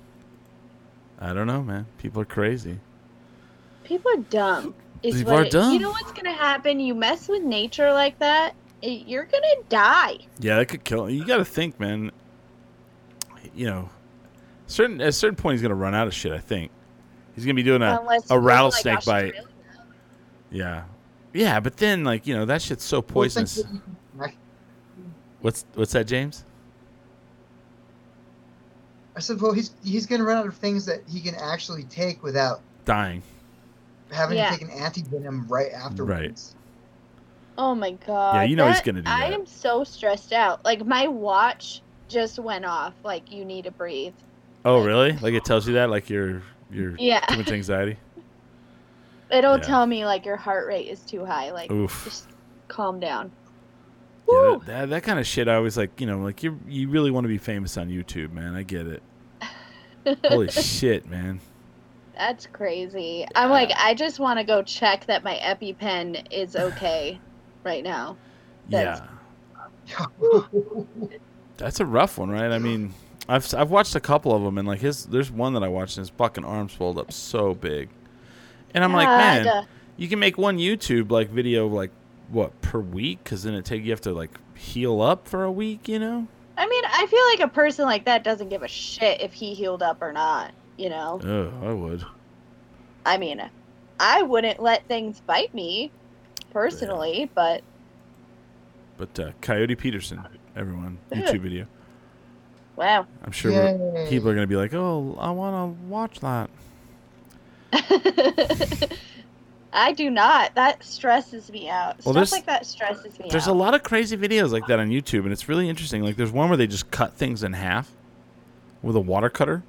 I don't know, man. People are crazy. People are dumb. Is People what are it- dumb. You know what's gonna happen? You mess with nature like that, it, you're gonna die. Yeah, that could kill. You got to think, man. You know, certain at a certain point, he's gonna run out of shit. I think he's gonna be doing a, Unless a you go to, like, rattlesnake bite. Yeah, yeah, but then like you know that shit's so poisonous. that you can- What's what's that, James? I said, well, he's he's gonna run out of things that he can actually take without Dying. Having Yeah. to take an anti venom right afterwards. Oh my god. Yeah, you know he's gonna do I that. am so stressed out. Like my watch just went off. Like you need to breathe. Oh, really? Like it tells you that? Like you're you're Yeah. too much anxiety. It'll Yeah. tell me like your heart rate is too high. Like Oof. just calm down. Yeah, that, that, that kind of shit. I was like, you know, like you you really want to be famous on YouTube, man. I get it. Holy shit, man. That's crazy. I'm like, I just want to go check that my EpiPen is okay right now. That's- Yeah. That's a rough one, right? I mean, I've I've watched a couple of them, and like his, there's one that I watched, and his fucking arm swelled up so big, and I'm like, man, you can make one YouTube like video like what per week, because then it take you have to like heal up for a week, you know? I mean, I feel like a person like that doesn't give a shit if he healed up or not. You know. Oh, I would. I mean, I wouldn't let things bite me personally, but But uh, Coyote Peterson, everyone, YouTube video. wow. I'm sure Yay. people are gonna be like, oh, I want to watch that. I do not. That stresses me out. Well, Stuff there's- like that stresses me There's out. a lot of crazy videos like that on YouTube, and it's really interesting. Like, there's one where they just cut things in half with a water cutter,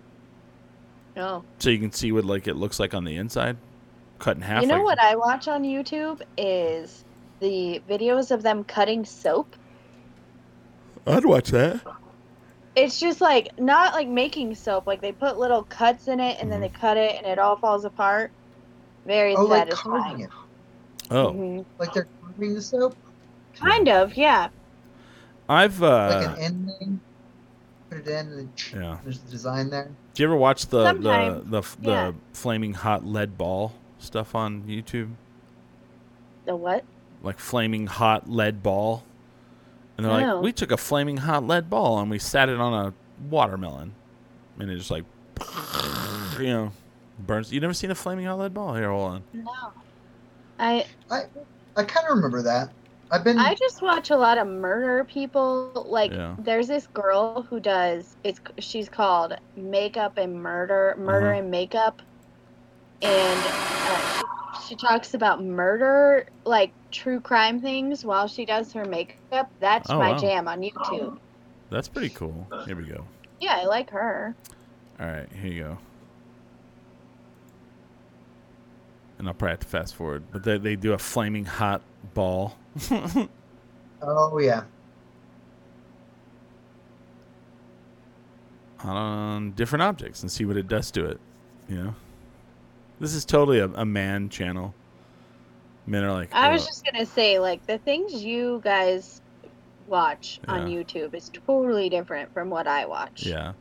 No. so you can see what like it looks like on the inside, cut in half. You know like, what I watch on YouTube is the videos of them cutting soap. I'd watch that. It's just like not like making soap. Like they put little cuts in it and then they Mm-hmm. cut it and it all falls apart. Very Oh, like satisfying. carving it. Oh, Mhm. Like they're carving the soap? Kind of, yeah. I've uh, like an end? Put it in and yeah. there's the design there. Do you ever watch the the Sometimes, the, yeah. flaming hot lead ball stuff on YouTube? The what? Like flaming hot lead ball, and they're No. like, we took a flaming hot lead ball and we sat it on a watermelon, and it just like, you know, burns. You never seen a flaming hot lead ball? Here, hold on. No. I I I kind of remember that. I've been. I just watch a lot of murder people. Like Yeah. there's this girl who does it's she's called Makeup and Murder, Murder Uh-huh. and Makeup, and uh, she, she talks about murder, like true crime things, while she does her makeup. That's Oh, my wow. jam on YouTube. That's pretty cool. Here we go. Yeah, I like her. All right, here you go. And I'll probably have to fast forward, but they they do a flaming hot ball. Oh yeah. on um, different objects and see what it does to it. You know, this is totally a, a man channel. Men are like, I was just gonna say, like the things you guys watch on YouTube is totally different from what I watch. Yeah.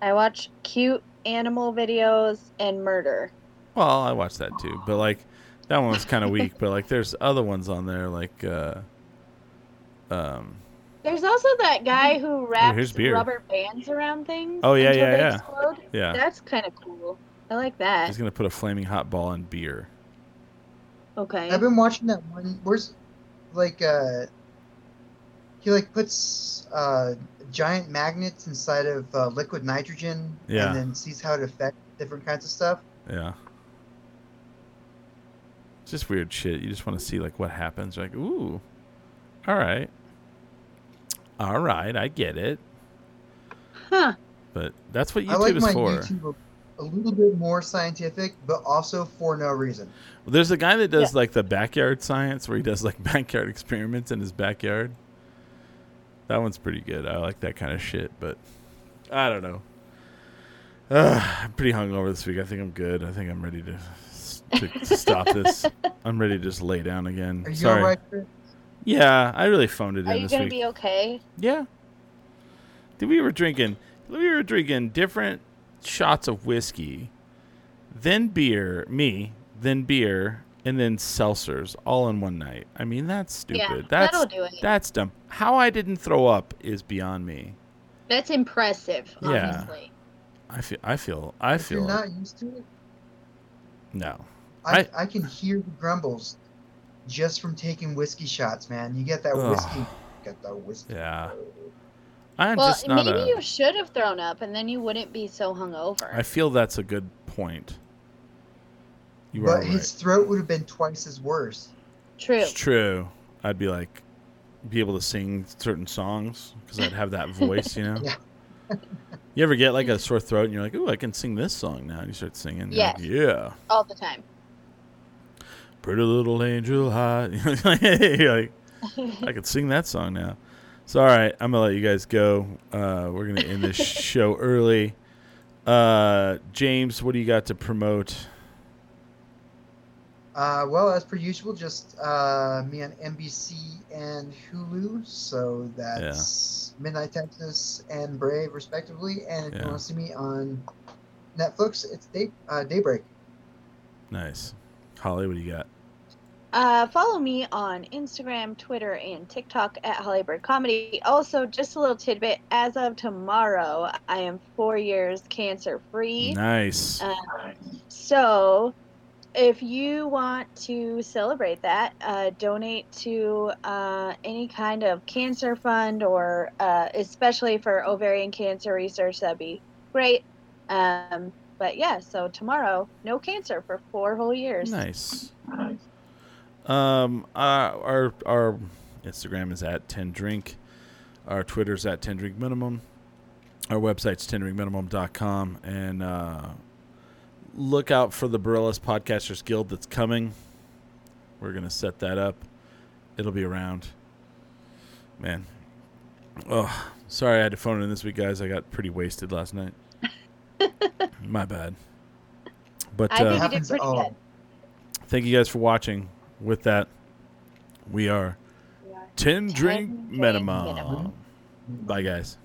I watch cute animal videos and murder. Well, I watch that too, but like that one was kind of weak. But like, there's other ones on there like, uh, um, There's also that guy who wraps here's beer. rubber bands around things. Oh, yeah, yeah, yeah. Explode. Yeah. That's kind of cool. I like that. he's gonna put a flaming hot ball in beer. Okay. I've been watching that one. Where's like uh he like puts uh giant magnets inside of uh, liquid nitrogen Yeah. and then sees how it affects different kinds of stuff. Yeah. It's just weird shit. You just want to see like what happens. You're like, ooh, all right, all right, I get it. Huh. But that's what I YouTube like is my for. YouTube a, a little bit more scientific, but also for no reason. There's a guy that does like the backyard science where he does like backyard experiments in his backyard. That one's pretty good. I like that kind of shit, but I don't know. Uh, I'm pretty hungover this week. I think I'm good. I think I'm ready to, to, to stop this. I'm ready to just lay down again. Are you Sorry. alright, Yeah, I really phoned it Are in you this gonna week. be okay? Yeah. Did we were drinking? We were drinking different shots of whiskey, then beer. Me, then beer, and then seltzers, all in one night. I mean, that's stupid. Yeah, that's that'll do it. that's dumb. How I didn't throw up is beyond me. That's impressive, Yeah. honestly. I feel. I feel. I If you're feel. not used to it, no. I, I- I can hear the grumbles just from taking whiskey shots, man. You get that Ugh. whiskey, get that whiskey. Yeah. I'm well, just not maybe a. you should have thrown up, and then you wouldn't be so hungover. I feel that's a good point. You are But right. his throat would have been twice as worse. True. It's true. I'd be like, be able to sing certain songs because I'd have that voice, you know. Yeah. You ever get like a sore throat and you're like, "Ooh, I can sing this song now," and you start singing. You're like, Yes. yeah. All the time. Pretty little angel high. Like, I could sing that song now. So all right, I'm gonna let you guys go. Uh, we're gonna end this show early. Uh, James, what do you got to promote? Uh, well, as per usual, just uh, me on NBC and Hulu. So that's Midnight Texas and Brave, respectively. And if Yeah. you want to see me on Netflix, it's day, uh, Daybreak. Nice, Holly. What do you got? Uh, follow me on Instagram, Twitter, and TikTok at Hollybird Comedy. Also, just a little tidbit: as of tomorrow, I am four years cancer free. Nice. Um, so, if you want to celebrate that, uh, donate to uh, any kind of cancer fund, or uh, especially for ovarian cancer research, that'd be great. Um, but yeah, so tomorrow, no cancer for four whole years. Nice. Nice. Um, uh, our our Instagram is at ten drink. Our Twitter's at ten drink minimum. Our website's tendrinkminimum.com and uh, look out for the Barelas Podcasters Guild that's coming. We're gonna set that up. It'll be around. Man, oh, sorry I had to phone in this week, guys. I got pretty wasted last night. My bad. But I think uh, you did pretty all. good. thank you guys for watching. With that, we are 10 drink minimum. minimum. Bye, guys.